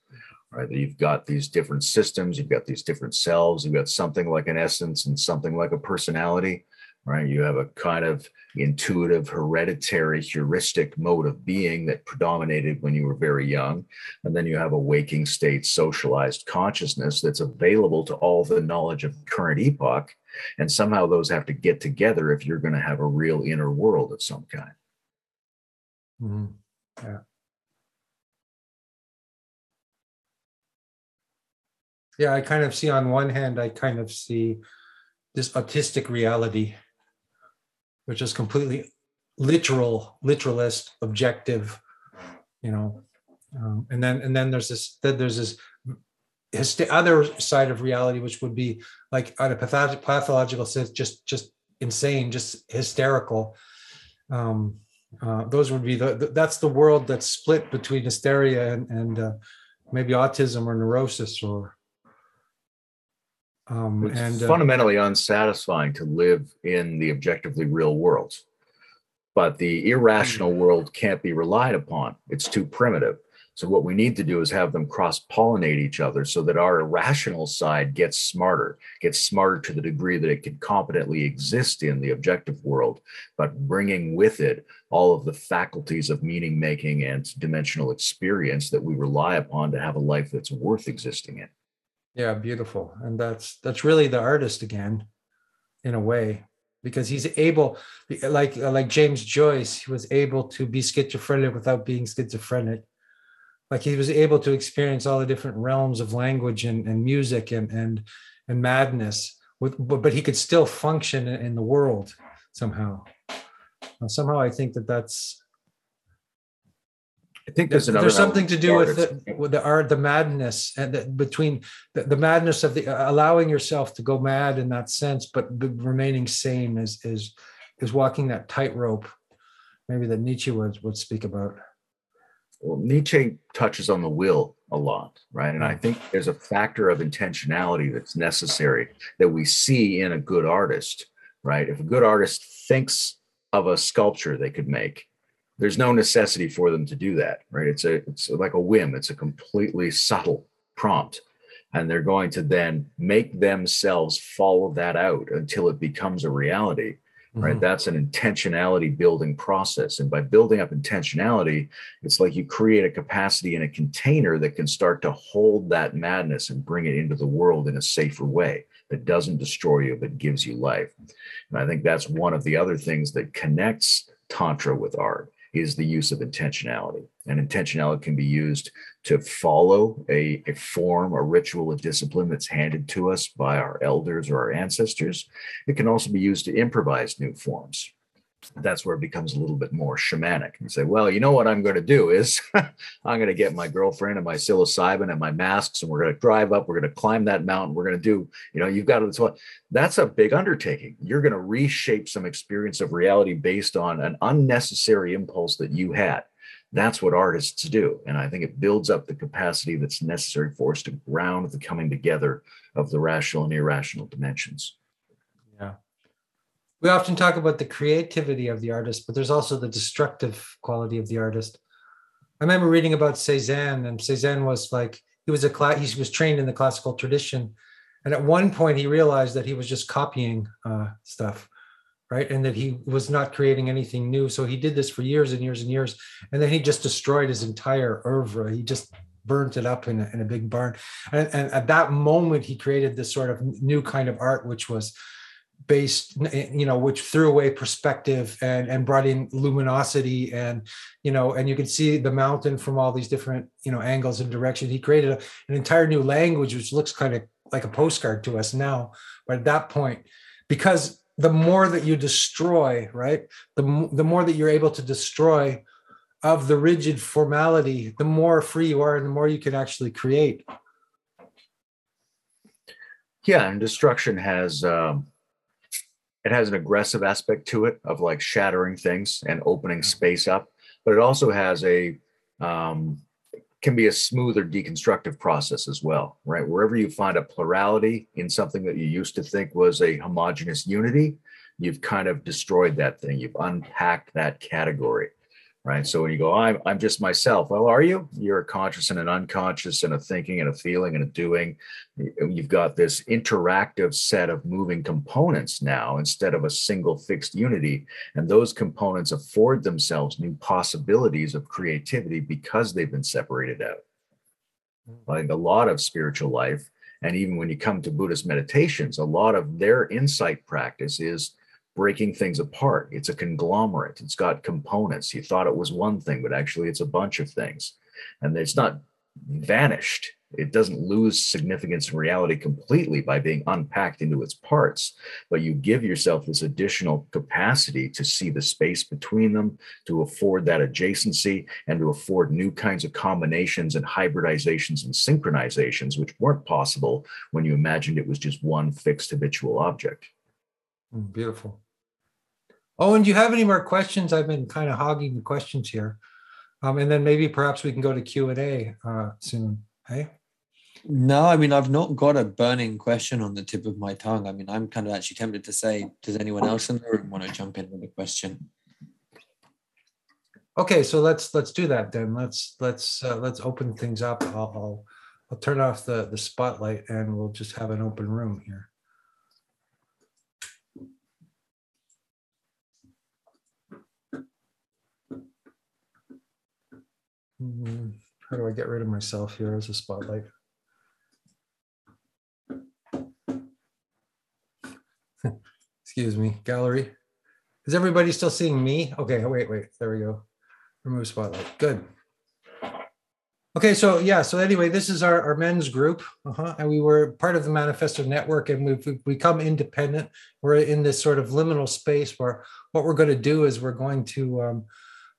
Right. You've got these different systems, you've got these different selves, you've got something like an essence and something like a personality. Right. You have a kind of intuitive, hereditary, heuristic mode of being that predominated when you were very young. And then you have a waking state, socialized consciousness that's available to all the knowledge of current epoch and somehow those have to get together if you're going to have a real inner world of some kind Mhm. yeah yeah i kind of see on one hand i kind of see this autistic reality which is completely literal literalist objective you know um, and then and then there's this then there's this his other side of reality which would be like on a pathological pathological sense just just insane, just hysterical. Um, uh, those would be the, the, that's the world that's split between hysteria and, and uh, maybe autism or neurosis or um, it's and uh, fundamentally unsatisfying to live in the objectively real world but the irrational mm. world can't be relied upon it's too primitive so what we need to do is have them cross pollinate each other so that our irrational side gets smarter, gets smarter to the degree that it can competently exist in the objective world, but bringing with it all of the faculties of meaning making and dimensional experience that we rely upon to have a life that's worth existing in. Yeah, beautiful. And that's that's really the artist again in a way because he's able like like James Joyce he was able to be schizophrenic without being schizophrenic like he was able to experience all the different realms of language and, and music and and and madness with but, but he could still function in, the world somehow uh, somehow i think that that's I think there's, there's something to do with the, with the art, the madness, and the, between the, the, madness of the uh, allowing yourself to go mad in that sense, but remaining sane is is is walking that tightrope, maybe that Nietzsche would would speak about well, Nietzsche touches on the will a lot, right? And I think there's a factor of intentionality that's necessary that we see in a good artist, right? If a good artist thinks of a sculpture they could make, there's no necessity for them to do that, right? It's a it's like a whim. It's a completely subtle prompt, and they're going to then make themselves follow that out until it becomes a reality right? Mm-hmm. That's an intentionality building process. And by building up intentionality, it's like you create a capacity in a container that can start to hold that madness and bring it into the world in a safer way that doesn't destroy you, but gives you life. And I think that's one of the other things that connects Tantra with art is the use of intentionality. And intentionality can be used to follow a, a form, a ritual, a discipline that's handed to us by our elders or our ancestors. It can also be used to improvise new forms that's where it becomes a little bit more shamanic and say, well, you know what I'm going to do is I'm going to get my girlfriend and my psilocybin and my masks, and we're going to drive up, we're going to climb that mountain, we're going to do, you know, you've got to, so that's a big undertaking. You're going to reshape some experience of reality based on an unnecessary impulse that you had. That's what artists do. And I think it builds up the capacity that's necessary for us to ground the coming together of the rational and irrational dimensions we often talk about the creativity of the artist, but there's also the destructive quality of the artist. I remember reading about Cezanne, and Cezanne was like he was a he was trained in the classical tradition, and at one point he realized that he was just copying uh, stuff, right, and that he was not creating anything new. So he did this for years and years and years, and then he just destroyed his entire oeuvre. He just burnt it up in a, in a big barn, and, and at that moment he created this sort of new kind of art, which was based you know which threw away perspective and and brought in luminosity and you know and you can see the mountain from all these different you know angles and directions he created a, an entire new language which looks kind of like a postcard to us now. But at that point because the more that you destroy right the, the more that you're able to destroy of the rigid formality the more free you are and the more you can actually create. Yeah and destruction has um it has an aggressive aspect to it of like shattering things and opening space up but it also has a um, can be a smoother deconstructive process as well right? Wherever you find a plurality in something that you used to think was a homogenous unity you've kind of destroyed that thing. You've unpacked that category right? So when you go, I'm, I'm just myself. Well, are you? You're a conscious and an unconscious and a thinking and a feeling and a doing. Uh, you've got this interactive set of moving components now instead of a single fixed unity. And those components afford themselves new possibilities of creativity because they've been separated out. Hmm. Like a lot of spiritual life, and even when you come to Buddhist meditations, a lot of their insight practice is breaking things apart. It's a conglomerate. It's got components. You thought it was one thing, but actually it's a bunch of things. And it's not vanished. It doesn't lose significance in reality completely by being unpacked into its parts, but you give yourself this additional capacity to see the space between them, to afford that adjacency, and to afford new kinds of combinations and hybridizations and synchronizations, which weren't possible when you imagined it was just one fixed habitual object. Mm, beautiful. Oh, and do you have any more questions? I've been kind of hogging the questions here. Um, and then maybe perhaps we can go to Q and A uh, soon. Hey. No, I mean I've not got a burning question on the tip of my tongue. I mean I'm kind of actually tempted to say, does anyone else in the room want to jump in with a question? Okay, so let's let's do that then. Let's let's uh, let's open things up. I'll, I'll I'll turn off the the spotlight and we'll just have an open room here. How do I get rid of myself here as a spotlight? Excuse me, gallery. Is everybody still seeing me? Okay, wait, wait, there we go. Remove spotlight, good. Okay, so yeah, so anyway, this is our, our men's group. Uh-huh. And we were part of the Manifesto Network and we've, we've become independent. We're in this sort of liminal space where what we're going to do is we're going to um,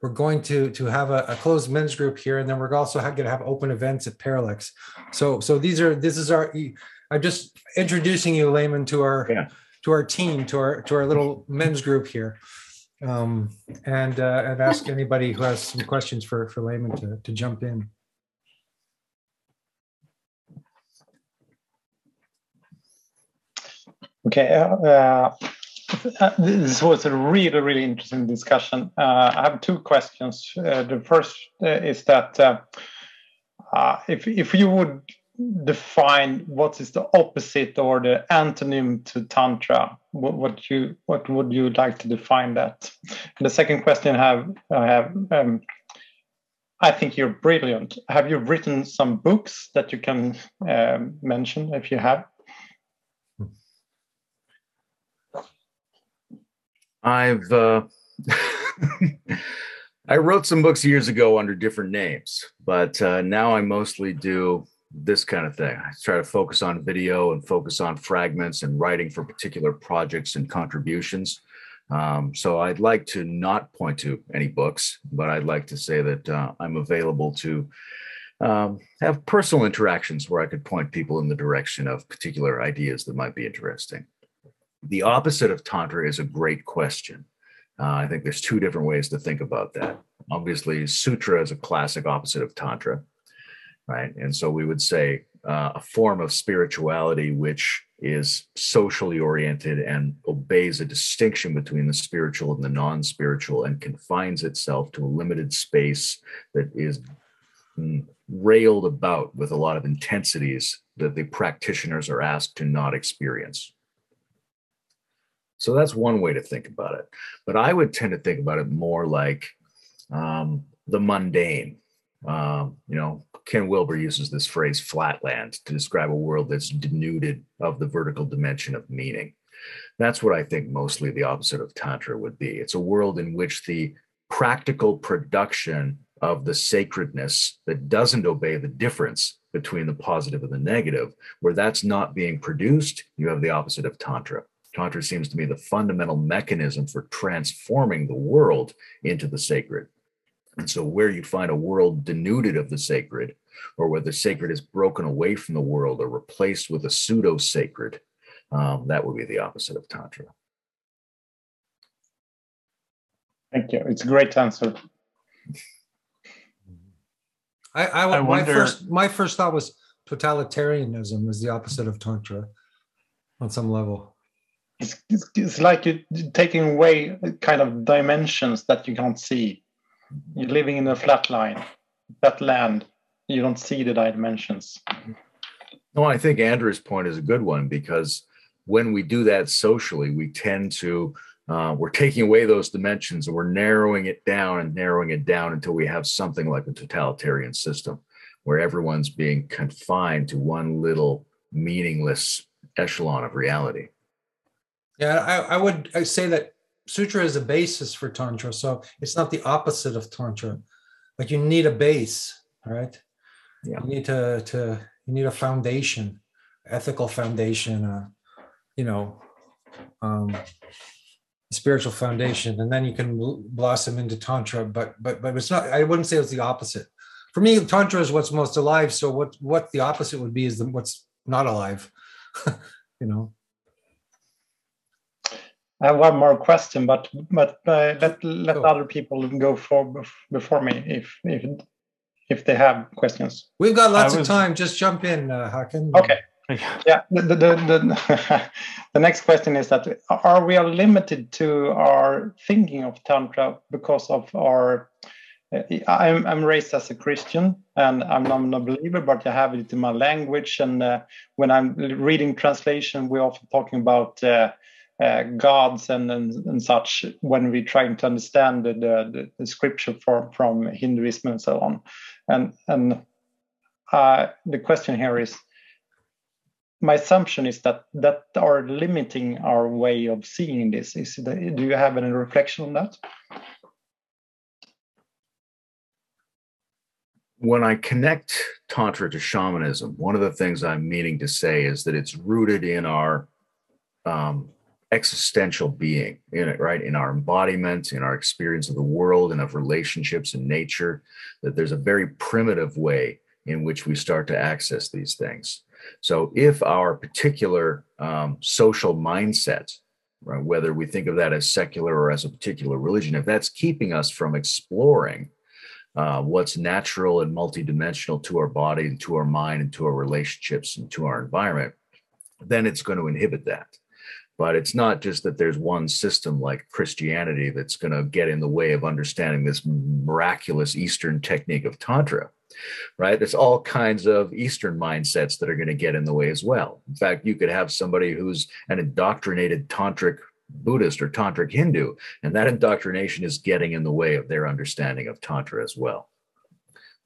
we're going to to have a, a closed men's group here, and then we're also going to have open events at Parallax. So so these are this is our I'm just introducing you, Layman, to our Yeah. to our team, to our to our little men's group here. Um, and uh, and ask anybody who has some questions for for Layman to to jump in. Okay. uh, uh, This was a really, really interesting discussion. Uh, I have two questions. Uh, The first uh, is that uh, uh, if if you would define what is the opposite or the antonym to tantra, what, what you what would you like to define that? And the second question I have I have um, I think you're brilliant. Have you written some books that you can um, mention if you have? I've uh, I wrote some books years ago under different names, but uh, now I mostly do this kind of thing. I try to focus on video and focus on fragments and writing for particular projects and contributions. Um, so I'd like to not point to any books, but I'd like to say that uh, I'm available to um, have personal interactions where I could point people in the direction of particular ideas that might be interesting the opposite of tantra is a great question. Uh, i think there's two different ways to think about that. Obviously sutra is a classic opposite of tantra right? And so we would say uh, a form of spirituality which is socially oriented and obeys a distinction between the spiritual and the non-spiritual and confines itself to a limited space that is railed about with a lot of intensities that the practitioners are asked to not experience so that's one way to think about it. But I would tend to think about it more like um, the mundane. Um, you know, Ken Wilber uses this phrase flatland to describe a world that's denuded of the vertical dimension of meaning. That's what I think mostly the opposite of Tantra would be. It's a world in which the practical production of the sacredness that doesn't obey the difference between the positive and the negative, where that's not being produced, you have the opposite of Tantra. Tantra seems to me the fundamental mechanism for transforming the world into the sacred. And so, where you find a world denuded of the sacred, or where the sacred is broken away from the world or replaced with a pseudo sacred, um, that would be the opposite of Tantra. Thank you. It's a great answer. I, I, I my wonder- first my first thought was totalitarianism is the opposite of tantra on some level. It's, it's, it's like you're taking away kind of dimensions that you can't see. You're living in a flat line, flat land. You don't see the dimensions. No, I think Andrew's point is a good one because when we do that socially, we tend to uh, we're taking away those dimensions and we're narrowing it down and narrowing it down until we have something like a totalitarian system where everyone's being confined to one little meaningless echelon of reality. Yeah, I, I would I say that sutra is a basis for tantra, so it's not the opposite of tantra. Like you need a base, right? Yeah. You need to to you need a foundation, ethical foundation, uh, you know, um, spiritual foundation, and then you can bl- blossom into tantra. But but but it's not. I wouldn't say it's the opposite. For me, tantra is what's most alive. So what what the opposite would be is the, what's not alive. you know. I have one more question, but but uh, let let cool. other people go for before me if if if they have questions. We've got lots was, of time. Just jump in, uh, Hakan. Okay. Yeah. The, the, the, the, next question is that are we are limited to our thinking of Tantra because of our. Uh, I'm, I'm raised as a Christian and I'm not a believer, but I have it in my language. And uh, when I'm reading translation, we're often talking about uh, uh, gods and, and, and such when we're trying to understand the, the, the scripture from, from Hinduism and so on. And, and uh, the question here is my assumption is that that are limiting our way of seeing this. Is do you have any reflection on that? When I connect Tantra to shamanism, one of the things I'm meaning to say is that it's rooted in our um, existential being in it, right? In our embodiment, in our experience of the world and of relationships and nature, that there's a very primitive way in which we start to access these things. So if our particular um, social mindset, right, whether we think of that as secular or as a particular religion, if that's keeping us from exploring uh, what's natural and multidimensional to our body and to our mind and to our relationships and to our environment, then it's going to inhibit that. But it's not just that there's one system like Christianity that's going to get in the way of understanding this miraculous Eastern technique of Tantra, right? There's all kinds of Eastern mindsets that are going to get in the way as well. In fact, you could have somebody who's an indoctrinated Tantric Buddhist or Tantric Hindu, and that indoctrination is getting in the way of their understanding of Tantra as well.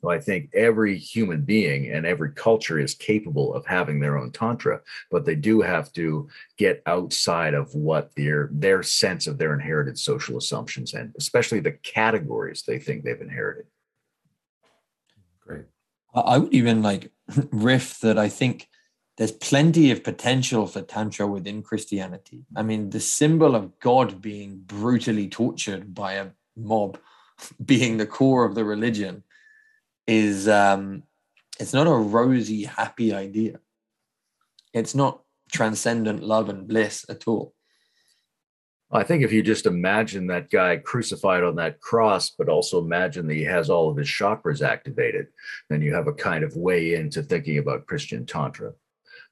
So I think every human being and every culture is capable of having their own tantra, but they do have to get outside of what their their sense of their inherited social assumptions and especially the categories they think they've inherited. Great. I would even like riff that I think there's plenty of potential for tantra within Christianity. I mean, the symbol of God being brutally tortured by a mob being the core of the religion is um, it's not a rosy, happy idea. It's not transcendent love and bliss at all. I think if you just imagine that guy crucified on that cross, but also imagine that he has all of his chakras activated, then you have a kind of way into thinking about Christian Tantra.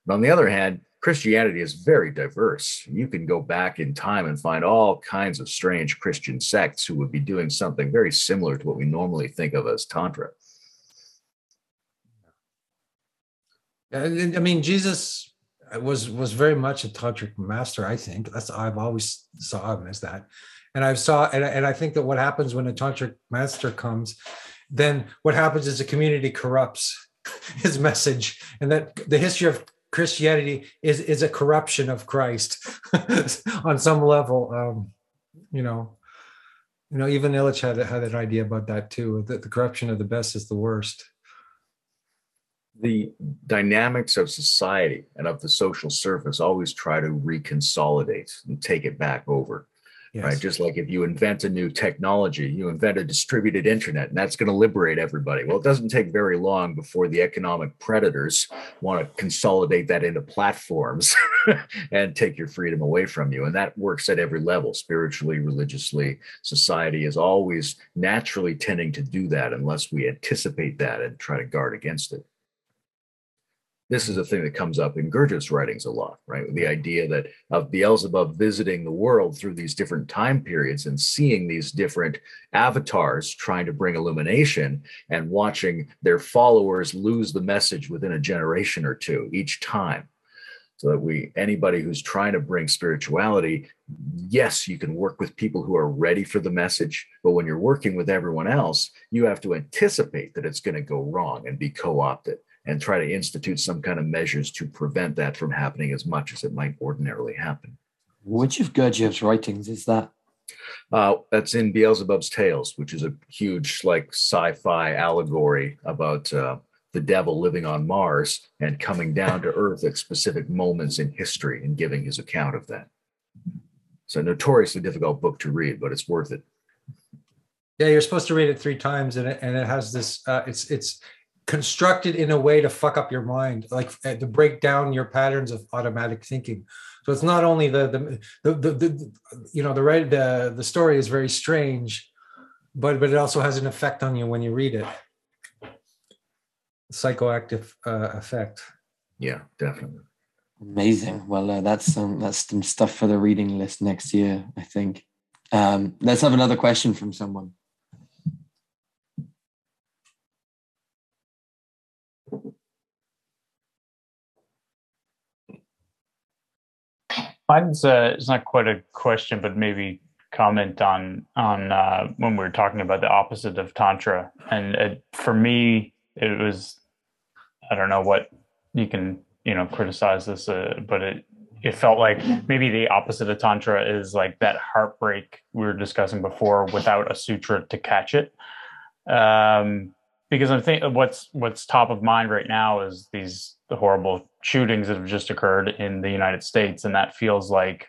But on the other hand, Christianity is very diverse. You can go back in time and find all kinds of strange Christian sects who would be doing something very similar to what we normally think of as Tantra. I mean, Jesus was was very much a tantric master. I think that's I've always saw him as that, and I saw and, and I think that what happens when a tantric master comes, then what happens is the community corrupts his message, and that the history of Christianity is is a corruption of Christ on some level. Um, you know, you know, even Illich had had an idea about that too. That the corruption of the best is the worst the dynamics of society and of the social surface always try to reconsolidate and take it back over. Yes. Right. Just like if you invent a new technology, you invent a distributed internet, and that's going to liberate everybody. Well, it doesn't take very long before the economic predators want to consolidate that into platforms and take your freedom away from you. And that works at every level, spiritually, religiously. Society is always naturally tending to do that unless we anticipate that and try to guard against it this is a thing that comes up in Gurdjieff's writings a lot, right? The idea that of Beelzebub visiting the world through these different time periods and seeing these different avatars trying to bring illumination and watching their followers lose the message within a generation or two each time. So that we, anybody who's trying to bring spirituality, yes, you can work with people who are ready for the message. But when you're working with everyone else, you have to anticipate that it's going to go wrong and be co opted and try to institute some kind of measures to prevent that from happening as much as it might ordinarily happen. Which of Gurdjieff's writings is that? Uh, that's in Beelzebub's Tales, which is a huge, like, sci-fi allegory about uh, the devil living on Mars and coming down to Earth at specific moments in history and giving his account of that. It's a notoriously difficult book to read, but it's worth it. Yeah, you're supposed to read it three times, and it, and it has this. Uh, it's it's constructed in a way to fuck up your mind, like uh, to break down your patterns of automatic thinking. So it's not only the the the, the, the you know the right the the story is very strange, but but it also has an effect on you when you read it. Psychoactive uh, effect. Yeah, definitely. Amazing. Well, uh, that's um, that's some stuff for the reading list next year, I think. Um, let's have another question from someone. Mine's uh, it's not quite a question, but maybe comment on on uh, when we were talking about the opposite of tantra, and it, for me, it was I don't know what you can you know criticize this, uh, but it it felt like maybe the opposite of tantra is like that heartbreak we were discussing before without a sutra to catch it. Um, because I think what's what's top of mind right now is these the horrible shootings that have just occurred in the United States, and that feels like,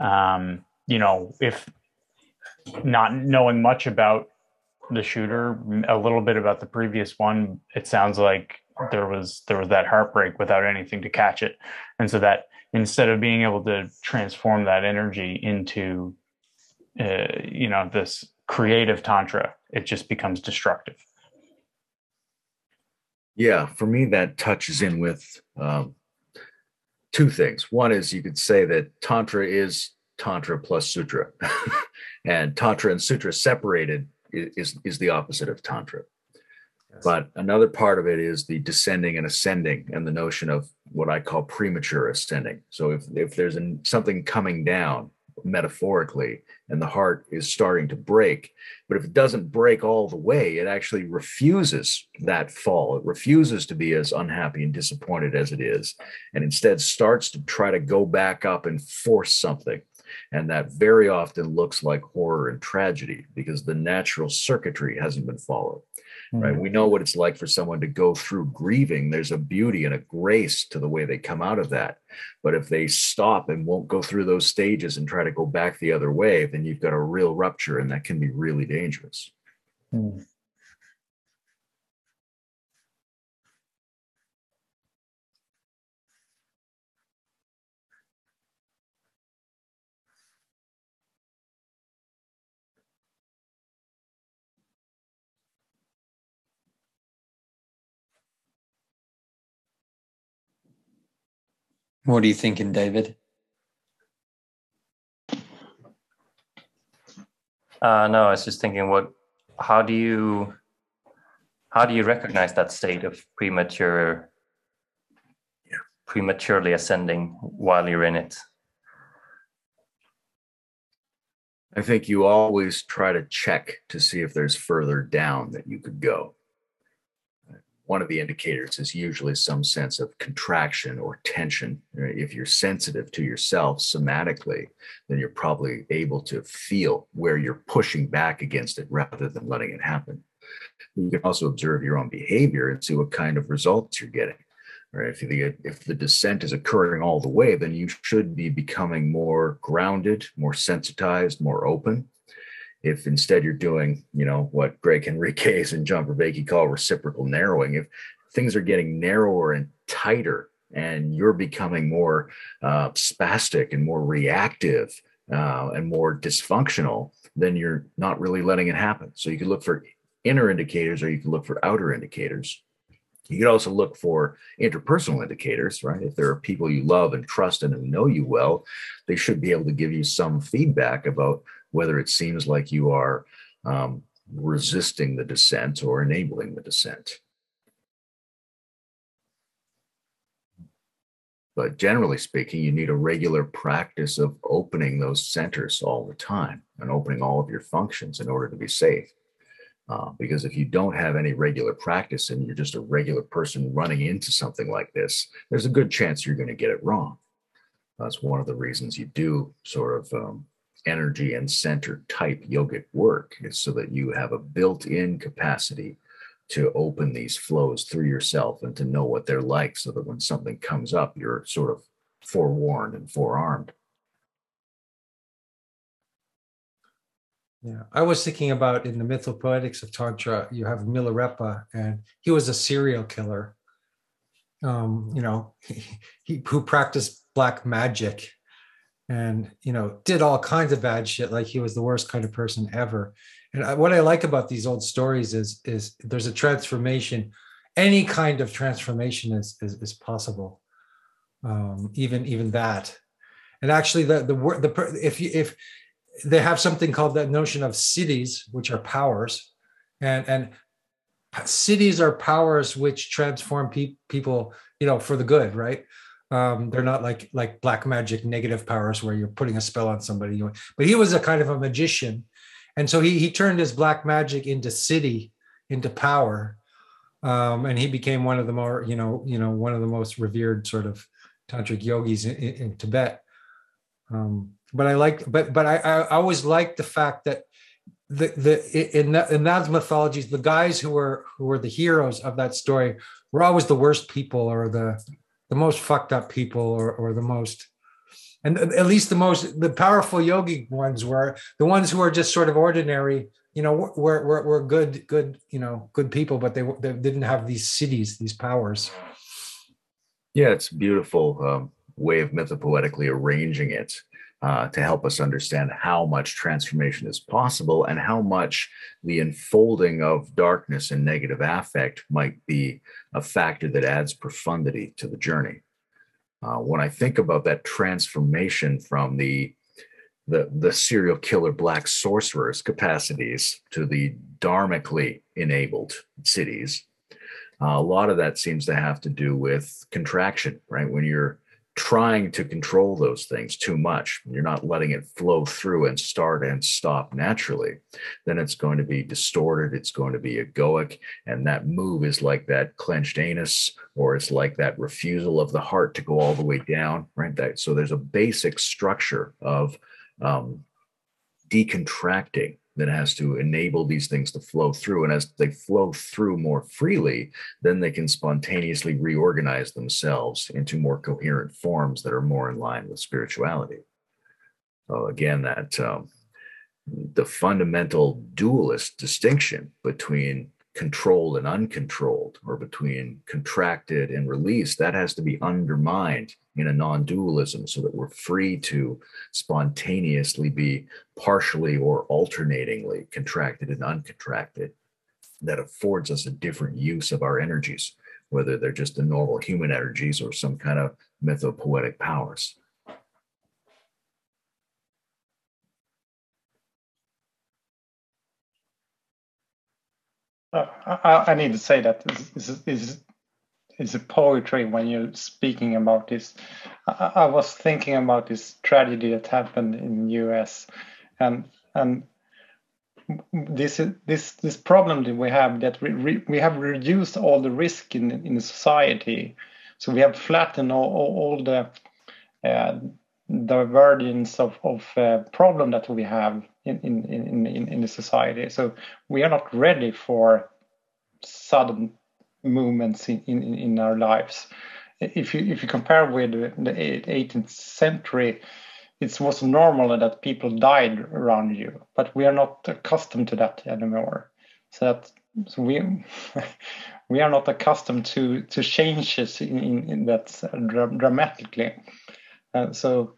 um, you know, if not knowing much about the shooter, a little bit about the previous one, it sounds like there was there was that heartbreak without anything to catch it, and so that instead of being able to transform that energy into, uh, you know, this creative tantra, it just becomes destructive. Yeah, for me, that touches in with um, two things. One is you could say that Tantra is Tantra plus Sutra, and Tantra and Sutra separated is, is the opposite of Tantra. Yes. But another part of it is the descending and ascending, and the notion of what I call premature ascending. So if, if there's an, something coming down, metaphorically and the heart is starting to break. But if it doesn't break all the way it actually refuses that fall. It refuses to be as unhappy and disappointed as it is and instead starts to try to go back up and force something. And that very often looks like horror and tragedy because the natural circuitry hasn't been followed right? Mm. We know what it's like for someone to go through grieving. There's a beauty and a grace to the way they come out of that. But if they stop and won't go through those stages and try to go back the other way, then you've got a real rupture and that can be really dangerous. Mm. What are you thinking, David? Uh, no, I was just thinking, what? How do you how do you recognize that state of premature, prematurely ascending while you're in it? I think you always try to check to see if there's further down that you could go one of the indicators is usually some sense of contraction or tension. If you're sensitive to yourself somatically, then you're probably able to feel where you're pushing back against it rather than letting it happen. You can also observe your own behavior and see what kind of results you're getting. Right? If the if the descent is occurring all the way, then you should be becoming more grounded, more sensitized, more open if instead you're doing, you know, what Greg Henriques and John Vervaeke call reciprocal narrowing, if things are getting narrower and tighter and you're becoming more uh, spastic and more reactive uh, and more dysfunctional, then you're not really letting it happen. So you can look for inner indicators or you can look for outer indicators. You can also look for interpersonal indicators, right? If there are people you love and trust and who know you well, they should be able to give you some feedback about whether it seems like you are um, resisting the descent or enabling the descent. But generally speaking, you need a regular practice of opening those centers all the time and opening all of your functions in order to be safe. Uh, because if you don't have any regular practice and you're just a regular person running into something like this, there's a good chance you're going to get it wrong. That's one of the reasons you do sort of um, energy and center type yogic work is so that you have a built-in capacity to open these flows through yourself and to know what they're like so that when something comes up you're sort of forewarned and forearmed Yeah, I was thinking about in the mythopoetics of Tantra, you have Milarepa, and he was a serial killer. Um, you know, he, he who practiced black magic, and you know, did all kinds of bad shit. Like he was the worst kind of person ever. And I, what I like about these old stories is is there's a transformation. Any kind of transformation is is, is possible. Um, even even that, and actually the the word the if you if they have something called that notion of siddhis which are powers, and and siddhis are powers which transform pe- people, you know, for the good, right? Um, they're not like like black magic negative powers where you're putting a spell on somebody. But he was a kind of a magician, and so he he turned his black magic into siddhi, into power, um, and he became one of the more you know you know one of the most revered sort of tantric yogis in, in Tibet. Um, but I like, but but I, I always liked the fact that the the in that, in those mythologies, the guys who were who were the heroes of that story were always the worst people or the the most fucked up people or or the most and at least the most the powerful yogi ones were the ones who are just sort of ordinary you know were were, were good good you know good people but they, they didn't have these siddhis these powers. Yeah it's a beautiful um, way of mythopoetically arranging it uh, to help us understand how much transformation is possible and how much the unfolding of darkness and negative affect might be a factor that adds profundity to the journey. Uh, when I think about that transformation from the the, the serial killer black sorcerer's capacities to the dharmically enabled siddhis. uh, a lot of that seems to have to do with contraction, right? When you're trying to control those things too much, you're not letting it flow through and start and stop naturally, then it's going to be distorted. It's going to be egoic. And that move is like that clenched anus, or it's like that refusal of the heart to go all the way down, right? That, so there's a basic structure of um, decontracting that has to enable these things to flow through. And as they flow through more freely, then they can spontaneously reorganize themselves into more coherent forms that are more in line with spirituality. So again, that um, the fundamental dualist distinction between controlled and uncontrolled, or between contracted and released, that has to be undermined in a non dualism so that we're free to spontaneously be partially or alternatingly contracted and uncontracted. That affords us a different use of our energies, whether they're just the normal human energies or some kind of mythopoetic powers. Uh, I, I, need to say that this is, is a poetry when you're speaking about this. I, I, was thinking about this tragedy that happened in U.S. and and this this this problem that we have that we we have reduced all the risk in in society, so we have flattened all, all, all the uh, divergence of of uh, problem that we have in in, in in in the society. So we are not ready for sudden movements in, in, in our lives. If you if you compare with the 18th century, it was normal that people died around you, but we are not accustomed to that anymore. So that so we we are not accustomed to to changes in, in, in that dramatically. Uh, so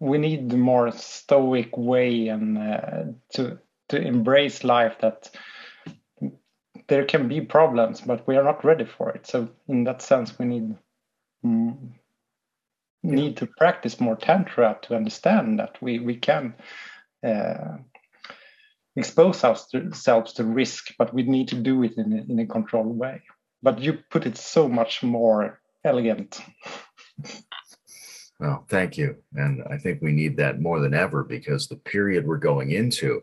we need the more stoic way and uh, to to embrace life that there can be problems, but we are not ready for it. So in that sense, we need mm, need to practice more tantra to understand that we we can uh, expose ourselves to risk, but we need to do it in a, in a controlled way. But you put it so much more elegant. Well, thank you. And I think we need that more than ever because the period we're going into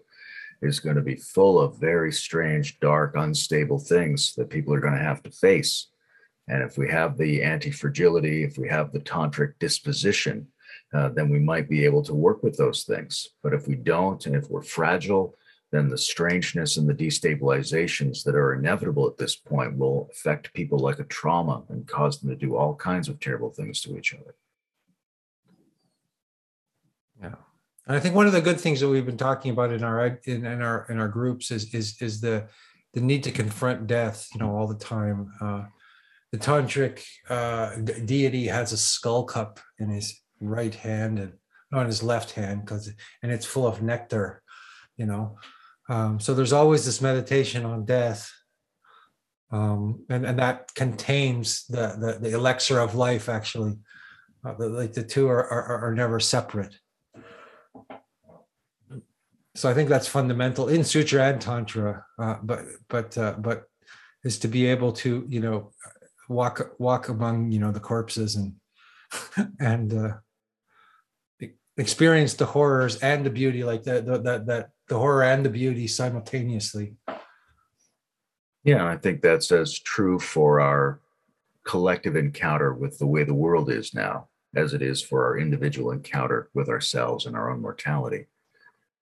is going to be full of very strange, dark, unstable things that people are going to have to face. And if we have the anti fragility, if we have the tantric disposition, uh, then we might be able to work with those things. But if we don't, and if we're fragile, then the strangeness and the destabilizations that are inevitable at this point will affect people like a trauma and cause them to do all kinds of terrible things to each other. Yeah. And I think one of the good things that we've been talking about in our in, in our in our groups is is is the the need to confront death, you know, all the time. Uh, the tantric uh, deity has a skull cup in his right hand and on his left hand because and it's full of nectar, you know. Um, so there's always this meditation on death, um, and and that contains the the, the elixir of life. Actually, uh, the, like the two are, are are never separate so I think that's fundamental in sutra and tantra, uh, but but uh, but is to be able to you know walk walk among you know the corpses and and uh, experience the horrors and the beauty like that that that the horror and the beauty simultaneously. Yeah, I think that's as true for our collective encounter with the way the world is now as it is for our individual encounter with ourselves and our own mortality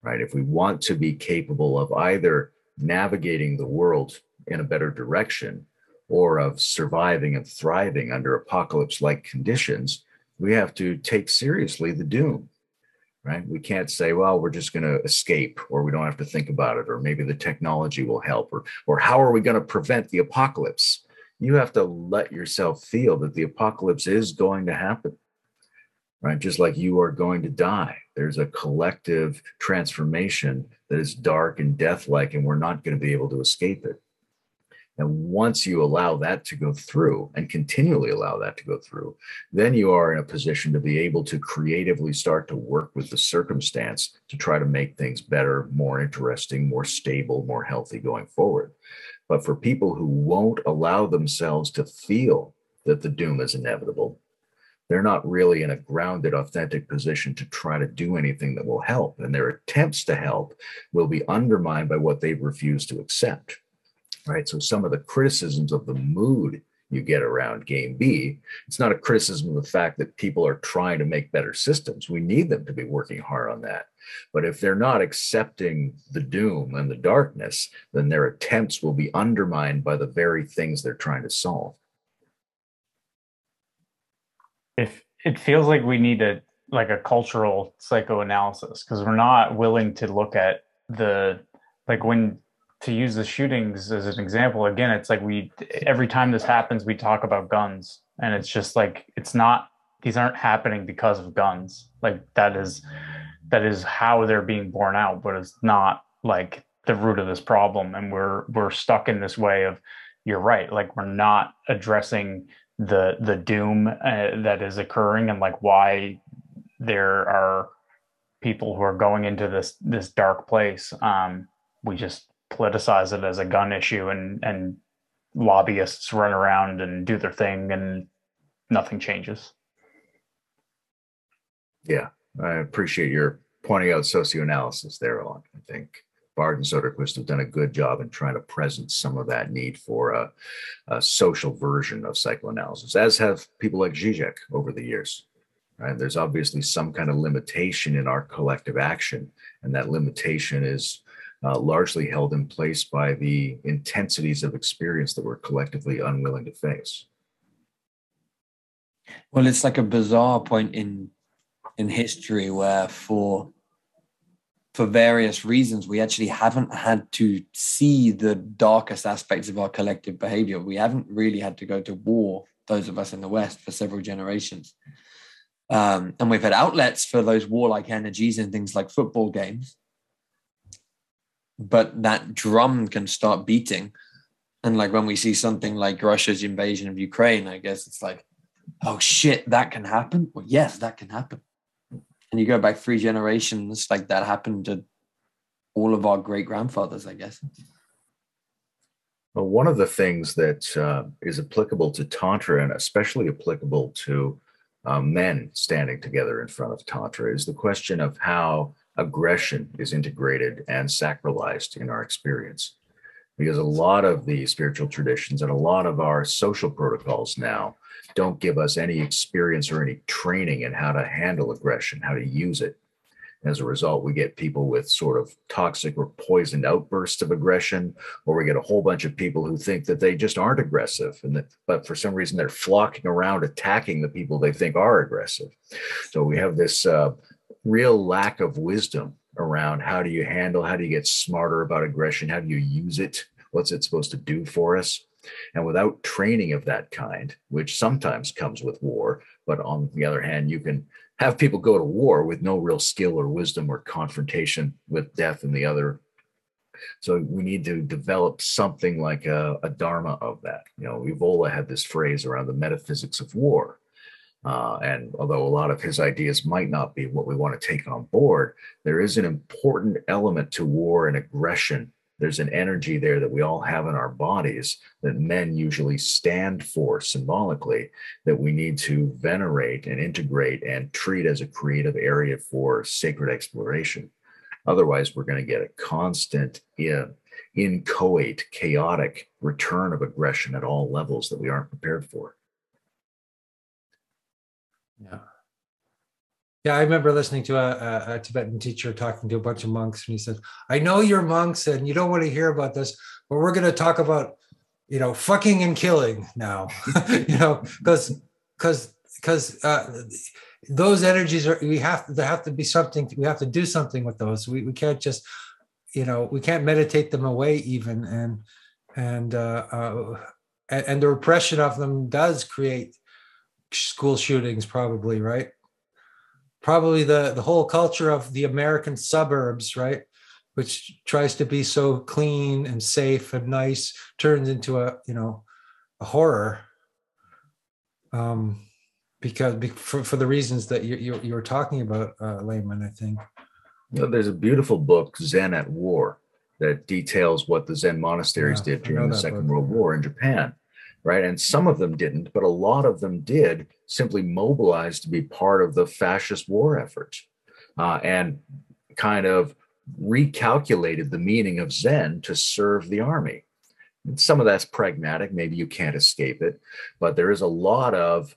right? If we want to be capable of either navigating the world in a better direction or of surviving and thriving under apocalypse like conditions, we have to take seriously the doom, right? We can't say, well, we're just going to escape or we don't have to think about it or maybe the technology will help or, or how are we going to prevent the apocalypse? You have to let yourself feel that the apocalypse is going to happen right? Just like you are going to die. There's a collective transformation that is dark and death-like, and we're not going to be able to escape it. And once you allow that to go through and continually allow that to go through, then you are in a position to be able to creatively start to work with the circumstance to try to make things better, more interesting, more stable, more healthy going forward. But for people who won't allow themselves to feel that the doom is inevitable, they're not really in a grounded, authentic position to try to do anything that will help. And their attempts to help will be undermined by what they've refused to accept. Right. So some of the criticisms of the mood you get around game B, it's not a criticism of the fact that people are trying to make better systems. We need them to be working hard on that. But if they're not accepting the doom and the darkness, then their attempts will be undermined by the very things they're trying to solve if it feels like we need a like a cultural psychoanalysis because we're not willing to look at the like when to use the shootings as an example again it's like we every time this happens we talk about guns and it's just like it's not these aren't happening because of guns. Like that is that is how they're being borne out but it's not like the root of this problem and we're we're stuck in this way of you're right like we're not addressing the the doom uh, that is occurring and like why there are people who are going into this this dark place um we just politicize it as a gun issue and and lobbyists run around and do their thing and nothing changes yeah i appreciate your pointing out socioanalysis there Alon. i think Bard and Söderqvist have done a good job in trying to present some of that need for a, a social version of psychoanalysis, as have people like Zizek over the years. Right? There's obviously some kind of limitation in our collective action, and that limitation is uh, largely held in place by the intensities of experience that we're collectively unwilling to face. Well, it's like a bizarre point in in history where for for various reasons, we actually haven't had to see the darkest aspects of our collective behavior. We haven't really had to go to war, those of us in the West, for several generations. Um, and we've had outlets for those warlike energies in things like football games. But that drum can start beating. And like when we see something like Russia's invasion of Ukraine, I guess it's like, oh shit, that can happen. Well, yes, that can happen and you go back three generations, like that happened to all of our great grandfathers, I guess. Well, one of the things that uh, is applicable to Tantra and especially applicable to uh, men standing together in front of Tantra is the question of how aggression is integrated and sacralized in our experience. Because a lot of the spiritual traditions and a lot of our social protocols now don't give us any experience or any training in how to handle aggression, how to use it. As a result, we get people with sort of toxic or poisoned outbursts of aggression, or we get a whole bunch of people who think that they just aren't aggressive, and that, but for some reason they're flocking around attacking the people they think are aggressive. So we have this uh, real lack of wisdom around how do you handle, how do you get smarter about aggression, how do you use it, what's it supposed to do for us. And without training of that kind, which sometimes comes with war, but on the other hand, you can have people go to war with no real skill or wisdom or confrontation with death and the other. So we need to develop something like a, a dharma of that. You know, Evola had this phrase around the metaphysics of war. Uh, and although a lot of his ideas might not be what we want to take on board, there is an important element to war and aggression there's an energy there that we all have in our bodies that men usually stand for symbolically that we need to venerate and integrate and treat as a creative area for sacred exploration. Otherwise, we're going to get a constant, in, inchoate, chaotic return of aggression at all levels that we aren't prepared for. Yeah. Yeah, I remember listening to a, a, Tibetan teacher talking to a bunch of monks, and he said, "I know you're monks, and you don't want to hear about this, but we're going to talk about, you know, fucking and killing now, you know, because because because uh, those energies are we have there have to be something we have to do something with those. We we can't just, you know, we can't meditate them away even, and and uh, uh and, and the repression of them does create school shootings, probably, right? Probably the the whole culture of the American suburbs, right? Which tries to be so clean and safe and nice, turns into a you know a horror. Um, because for, for the reasons that you you, you were talking about, uh, Layman, I think. You know, there's a beautiful book, Zen at War, that details what the Zen monasteries yeah, did during the Second book. World War in Japan right? And some of them didn't, but a lot of them did simply mobilize to be part of the fascist war effort uh, and kind of recalculated the meaning of Zen to serve the army. And some of that's pragmatic, maybe you can't escape it, but there is a lot of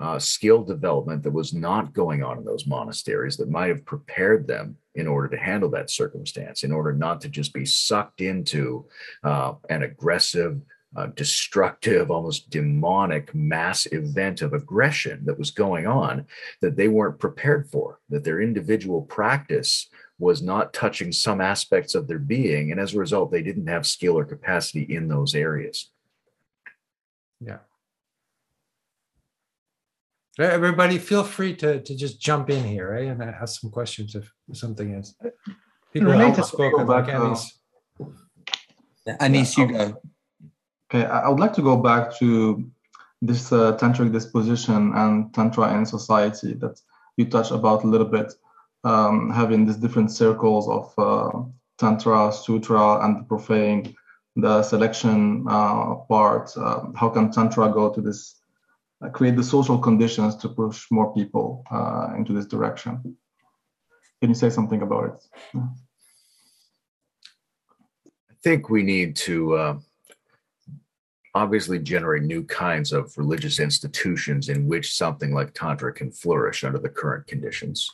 uh, skill development that was not going on in those monasteries that might have prepared them in order to handle that circumstance, in order not to just be sucked into uh, an aggressive, uh, destructive, almost demonic mass event of aggression that was going on that they weren't prepared for, that their individual practice was not touching some aspects of their being. And as a result, they didn't have skill or capacity in those areas. Yeah. Everybody, feel free to, to just jump in here, right? And ask some questions if something is. People have spoken, like Anis. Anis, you go. Okay, I would like to go back to this uh, tantric disposition and tantra in society that you touched about a little bit, um, having these different circles of uh, tantra, sutra, and the profane, the selection uh, part. Uh, how can tantra go to this, uh, create the social conditions to push more people uh, into this direction? Can you say something about it? Yeah. I think we need to obviously generate new kinds of religious institutions in which something like Tantra can flourish under the current conditions.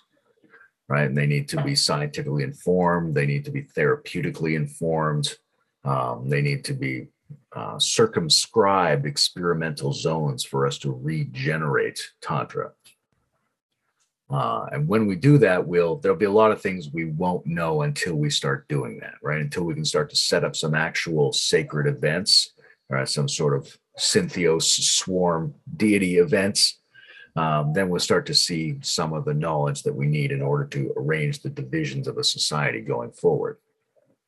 Right. And they need to be scientifically informed, they need to be therapeutically informed, um, they need to be uh, circumscribed experimental zones for us to regenerate Tantra. Uh, and when we do that, we'll there'll be a lot of things we won't know until we start doing that, right? Until we can start to set up some actual sacred events or some sort of Syntheos swarm deity events, um, then we'll start to see some of the knowledge that we need in order to arrange the divisions of a society going forward.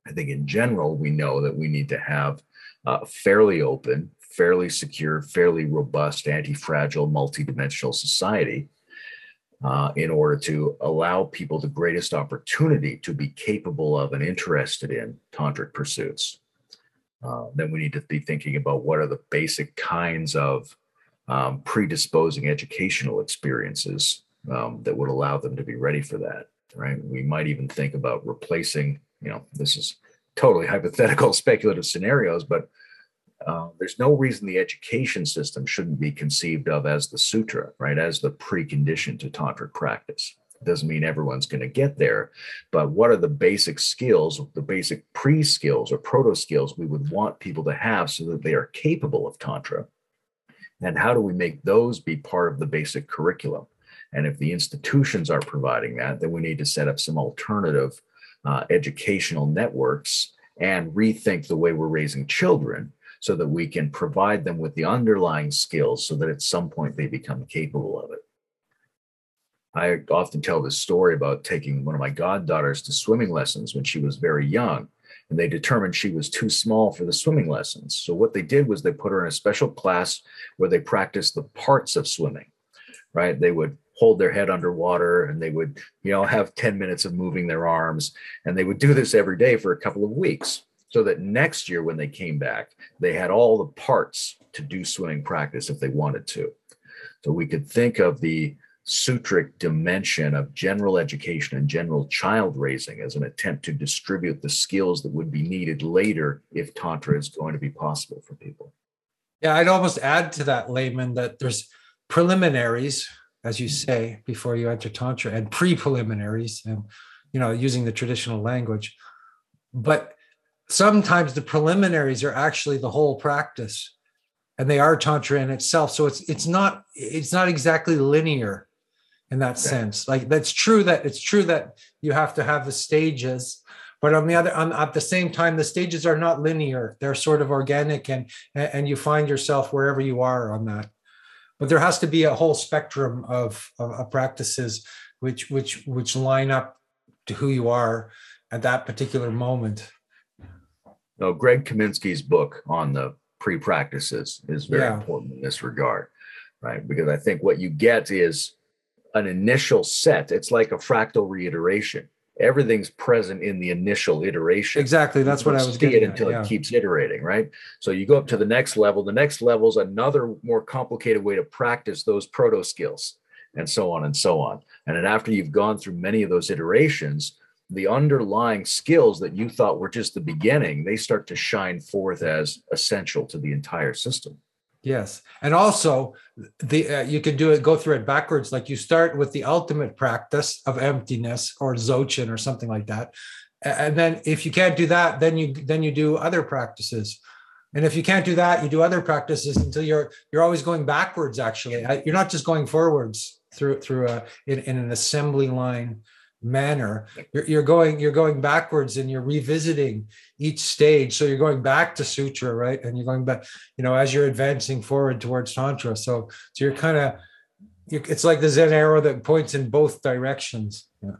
I think in general, we know that we need to have a fairly open, fairly secure, fairly robust, anti fragile, multidimensional society uh, in order to allow people the greatest opportunity to be capable of and interested in tantric pursuits. Uh, then we need to be thinking about what are the basic kinds of um, predisposing educational experiences um, that would allow them to be ready for that right? We might even think about replacing you know this is totally hypothetical speculative scenarios but uh, there's no reason the education system shouldn't be conceived of as the sutra right? As the precondition to tantric practice doesn't mean everyone's going to get there but what are the basic skills the basic pre skills or proto skills we would want people to have so that they are capable of tantra and how do we make those be part of the basic curriculum And if the institutions are providing that, then we need to set up some alternative uh, educational networks and rethink the way we're raising children so that we can provide them with the underlying skills so that at some point they become capable of it. I often tell this story about taking one of my goddaughters to swimming lessons when she was very young, and they determined she was too small for the swimming lessons. So, what they did was they put her in a special class where they practiced the parts of swimming, right? They would hold their head underwater and they would, you know, have 10 minutes of moving their arms, and they would do this every day for a couple of weeks so that next year when they came back, they had all the parts to do swimming practice if they wanted to. So we could think of the sutric dimension of general education and general child raising as an attempt to distribute the skills that would be needed later if tantra is going to be possible for people. Yeah i'd almost add to that layman that there's preliminaries as you say before you enter tantra and pre-preliminaries and you know using the traditional language. But sometimes the preliminaries are actually the whole practice and they are tantra in itself. So it's it's not it's not exactly linear in that sense. Like that's true that it's true that you have to have the stages but on the other on, at the same time the stages are not linear. They're sort of organic and and you find yourself wherever you are on that. But there has to be a whole spectrum of, of, of practices which which which line up to who you are at that particular moment. No greg kaminsky's book on the pre-practices is very yeah. important in this regard right? Because i think what you get is an initial set. It's like a fractal reiteration. Everything's present in the initial iteration. Exactly. That's what I was getting it until yeah. it keeps iterating, right? So you go up to the next level. The next level is another more complicated way to practice those proto skills and so on and so on. And then after you've gone through many of those iterations, the underlying skills that you thought were just the beginning, they start to shine forth as essential to the entire system. Yes, and also the uh, you can do it go through it backwards. Like you start with the ultimate practice of emptiness or dzogchen or something like that, and then if you can't do that, then you then you do other practices, and if you can't do that, you do other practices until you're you're always going backwards. Actually, you're not just going forwards through through a in, in an assembly line manner. You're, you're going you're going backwards and you're revisiting each stage. So you're going back to sutra right? And you're going back you know as you're advancing forward towards tantra. So so you're kind of it's like the zen arrow that points in both directions. Yeah.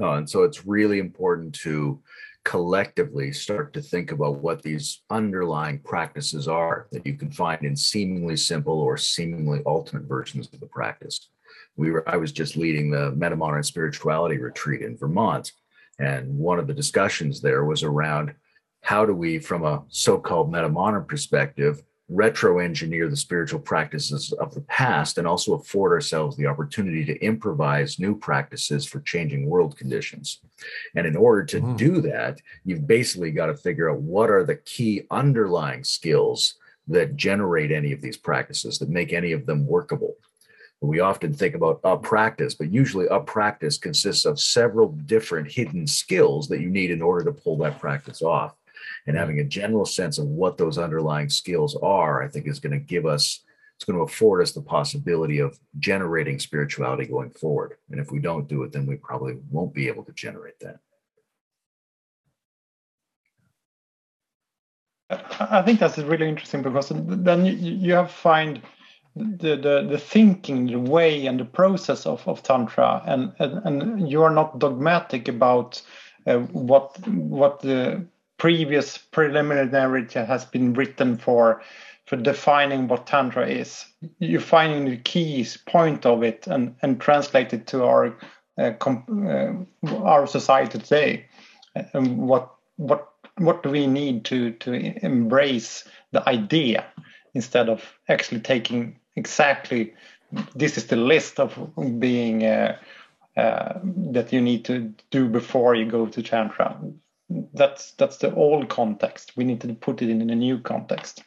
Oh, and so it's really important to collectively start to think about what these underlying practices are that you can find in seemingly simple or seemingly ultimate versions of the practice we were i was just leading the metamodern spirituality retreat in vermont and one of the discussions there was around how do we from a so-called metamodern perspective retro engineer the spiritual practices of the past and also afford ourselves the opportunity to improvise new practices for changing world conditions. And in order to mm. do that, you've basically got to figure out what are the key underlying skills that generate any of these practices, that make any of them workable. We often think about a practice, but usually a practice consists of several different hidden skills that you need in order to pull that practice off. And having a general sense of what those underlying skills are, I think is going to give us, it's going to afford us the possibility of generating spirituality going forward. And if we don't do it, then we probably won't be able to generate that. I think that's really interesting because then you have find the, the the thinking, the way, and the process of, of tantra, and, and and you are not dogmatic about uh, what what the previous preliminary has been written for for defining what tantra is. You're finding the keys point of it and and translate it to our uh, uh, our society today, and what what what do we need to to embrace the idea instead of actually taking exactly. This is the list of being uh, uh, that you need to do before you go to tantra that's that's the old context. We need to put it in a new context.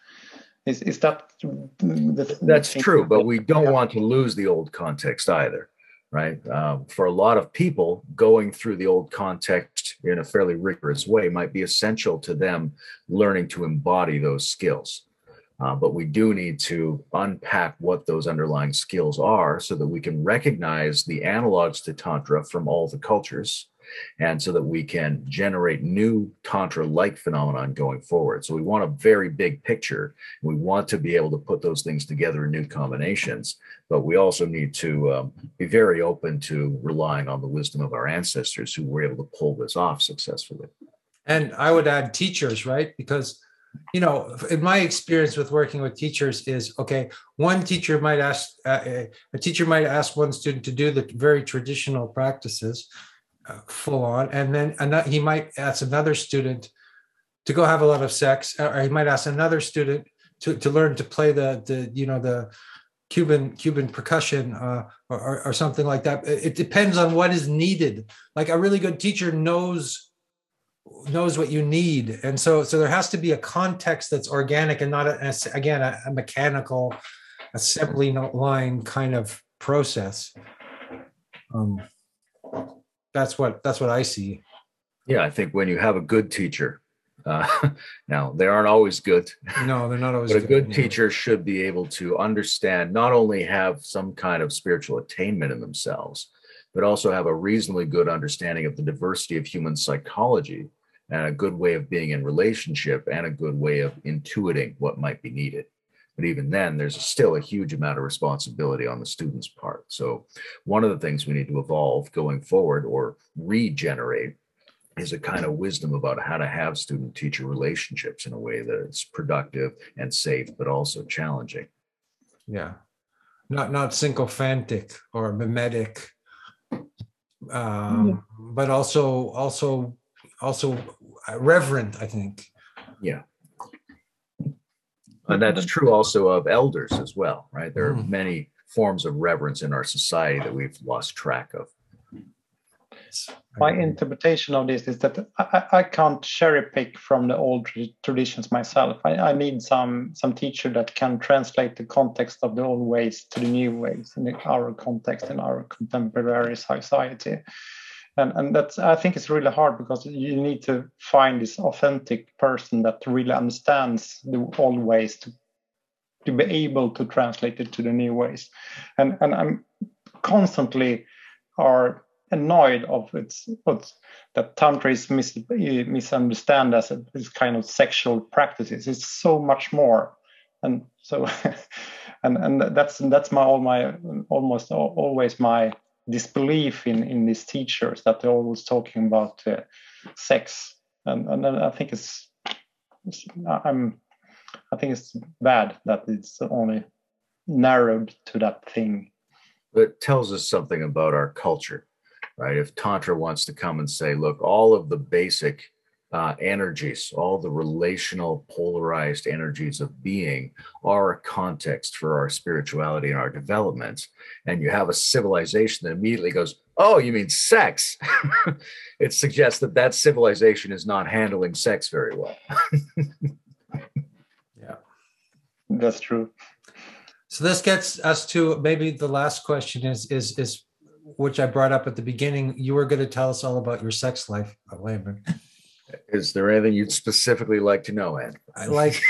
Is is that the, that's true but we don't yeah. want to lose the old context either right? Um, for a lot of people going through the old context in a fairly rigorous way might be essential to them learning to embody those skills Uh, but we do need to unpack what those underlying skills are so that we can recognize the analogs to Tantra from all the cultures and so that we can generate new Tantra like phenomenon going forward. So we want a very big picture. We want to be able to put those things together in new combinations, but we also need to um, be very open to relying on the wisdom of our ancestors who were able to pull this off successfully. And I would add teachers, right? Because you know, in my experience with working with teachers is okay. One teacher might ask uh, a teacher might ask one student to do the very traditional practices, uh, full on, and then another, he might ask another student to go have a lot of sex, or he might ask another student to, to learn to play the the you know the Cuban Cuban percussion uh, or, or something like that. It depends on what is needed. Like a really good teacher knows knows what you need. And so so there has to be a context that's organic and not a, again a, a mechanical assembly line kind of process. Um that's what that's what i see. Yeah i think when you have a good teacher uh, now they aren't always good. No they're not always but a good, good teacher should be able to understand not only have some kind of spiritual attainment in themselves but also have a reasonably good understanding of the diversity of human psychology and a good way of being in relationship and a good way of intuiting what might be needed. But even then, there's still a huge amount of responsibility on the student's part. So, one of the things we need to evolve going forward or regenerate is a kind of wisdom about how to have student teacher relationships in a way that it's productive and safe, but also challenging. Yeah. Not not sycophantic or mimetic, um, but also also also uh, reverent, I think. Yeah. And that's true also of elders as well, right? There are mm. many forms of reverence in our society that we've lost track of. My interpretation of this is that I, I can't cherry pick from the old traditions myself. I, I, need some some teacher that can translate the context of the old ways to the new ways in our context in our contemporary society. And and that's i think it's really hard because you need to find this authentic person that really understands the old ways to to be able to translate it to the new ways. And and i'm constantly are annoyed of its what's that tantra is mis, misunderstood as a, this kind of sexual practices. It's so much more. And so and and that's that's my all my almost always my disbelief in in these teachers that they're always talking about uh, sex, and and I think it's, it's I'm I think it's bad that it's only narrowed to that thing. It tells us something about our culture, right? If Tantra wants to come and say, look, all of the basic uh, energies, all the relational polarized energies of being are a context for our spirituality and our development. And you have a civilization that immediately goes, Oh, you mean sex? it suggests that that civilization is not handling sex very well. yeah, that's true. So this gets us to maybe the last question is is is which I brought up at the beginning. You were going to tell us all about your sex life, Layman. Is there anything you'd specifically like to know, Ed? I like.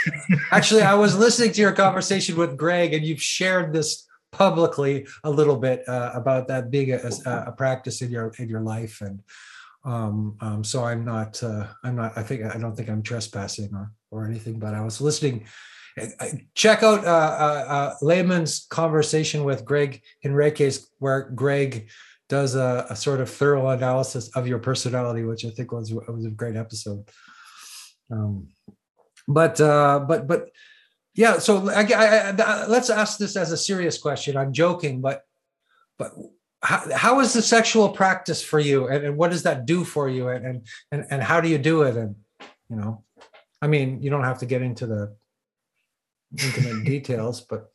actually, I was listening to your conversation with Greg, and you've shared this publicly a little bit uh, about that being a, a, practice in your in your life, and um, um, so I'm not. Uh, I'm not. I think I don't think I'm trespassing or or anything. But I was listening. Check out uh, uh, uh Layman's conversation with Greg Henriques, where Greg does a, a, sort of thorough analysis of your personality, which I think was was a great episode. Um, but uh, but but yeah, so I, I, I, let's ask this as a serious question. I'm joking, but but how, how is the sexual practice for you, and, and what does that do for you, and and and how do you do it, and you know, I mean, you don't have to get into the intimate details, but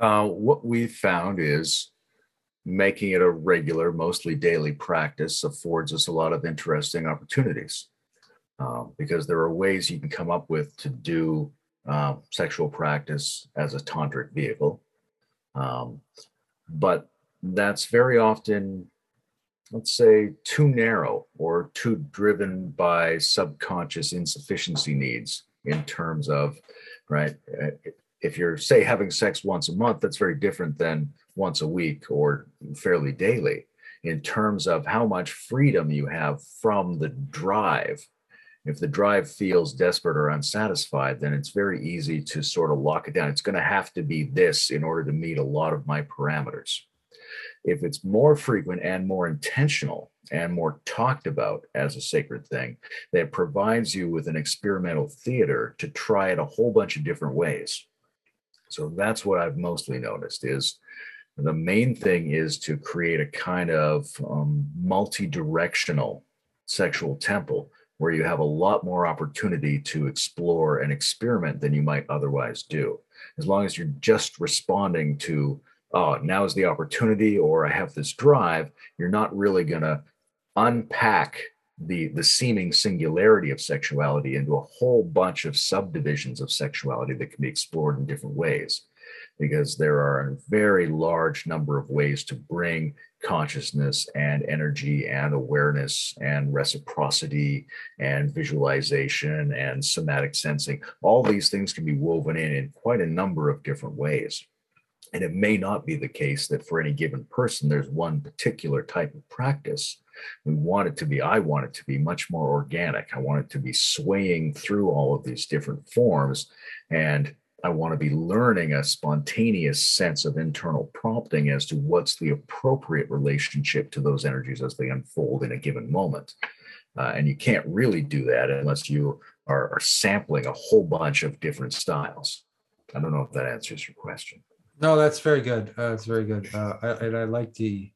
uh, what we've found is making it a regular, mostly daily practice affords us a lot of interesting opportunities uh, because there are ways you can come up with to do uh, sexual practice as a tantric vehicle. Um, but that's very often, let's say, too narrow or too driven by subconscious insufficiency needs in terms of, right? uh, If you're, say, having sex once a month, that's very different than once a week or fairly daily in terms of how much freedom you have from the drive. If the drive feels desperate or unsatisfied, then it's very easy to sort of lock it down. It's going to have to be this in order to meet a lot of my parameters. If it's more frequent and more intentional and more talked about as a sacred thing, that provides you with an experimental theater to try it a whole bunch of different ways. So that's what I've mostly noticed is the main thing is to create a kind of um, multi-directional sexual temple where you have a lot more opportunity to explore and experiment than you might otherwise do as long as you're just responding to oh now is the opportunity or i have this drive you're not really going to unpack the the seeming singularity of sexuality into a whole bunch of subdivisions of sexuality that can be explored in different ways. Because there are a very large number of ways to bring consciousness and energy and awareness and reciprocity and visualization and somatic sensing. All these things can be woven in in quite a number of different ways. And it may not be the case that for any given person there's one particular type of practice we want it to be i want it to be much more organic i want it to be swaying through all of these different forms and I want to be learning a spontaneous sense of internal prompting as to what's the appropriate relationship to those energies as they unfold in a given moment. Uh, and you can't really do that unless you are, are, sampling a whole bunch of different styles. I don't know if that answers your question. No, that's very good. Uh, that's very good. Uh, I, and I like the,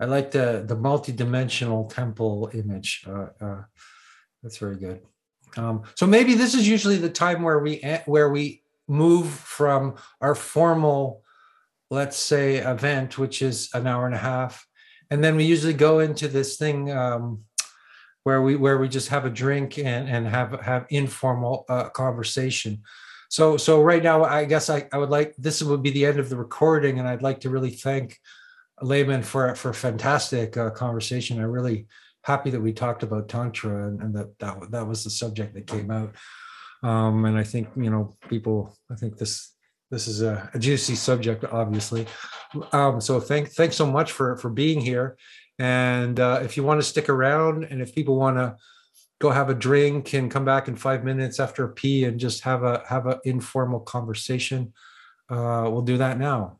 I like the the multi-dimensional temple image. Uh, uh, that's very good. Um, so maybe this is usually the time where we where we move from our formal, let's say, event, which is an hour and a half, and then we usually go into this thing um, where we where we just have a drink and and have have informal uh, conversation. So so right now, I guess I, I would like this would be the end of the recording, and I'd like to really thank Layman for for a fantastic uh, conversation. I'm really happy that we talked about tantra and, and that, that that was the subject that came out. Um, and I think you know people. I think this this is a, a juicy subject, obviously. Um, so thank thanks so much for for being here. And uh, if you want to stick around, and if people want to go have a drink and come back in five minutes after a pee and just have a have an informal conversation, uh, we'll do that now.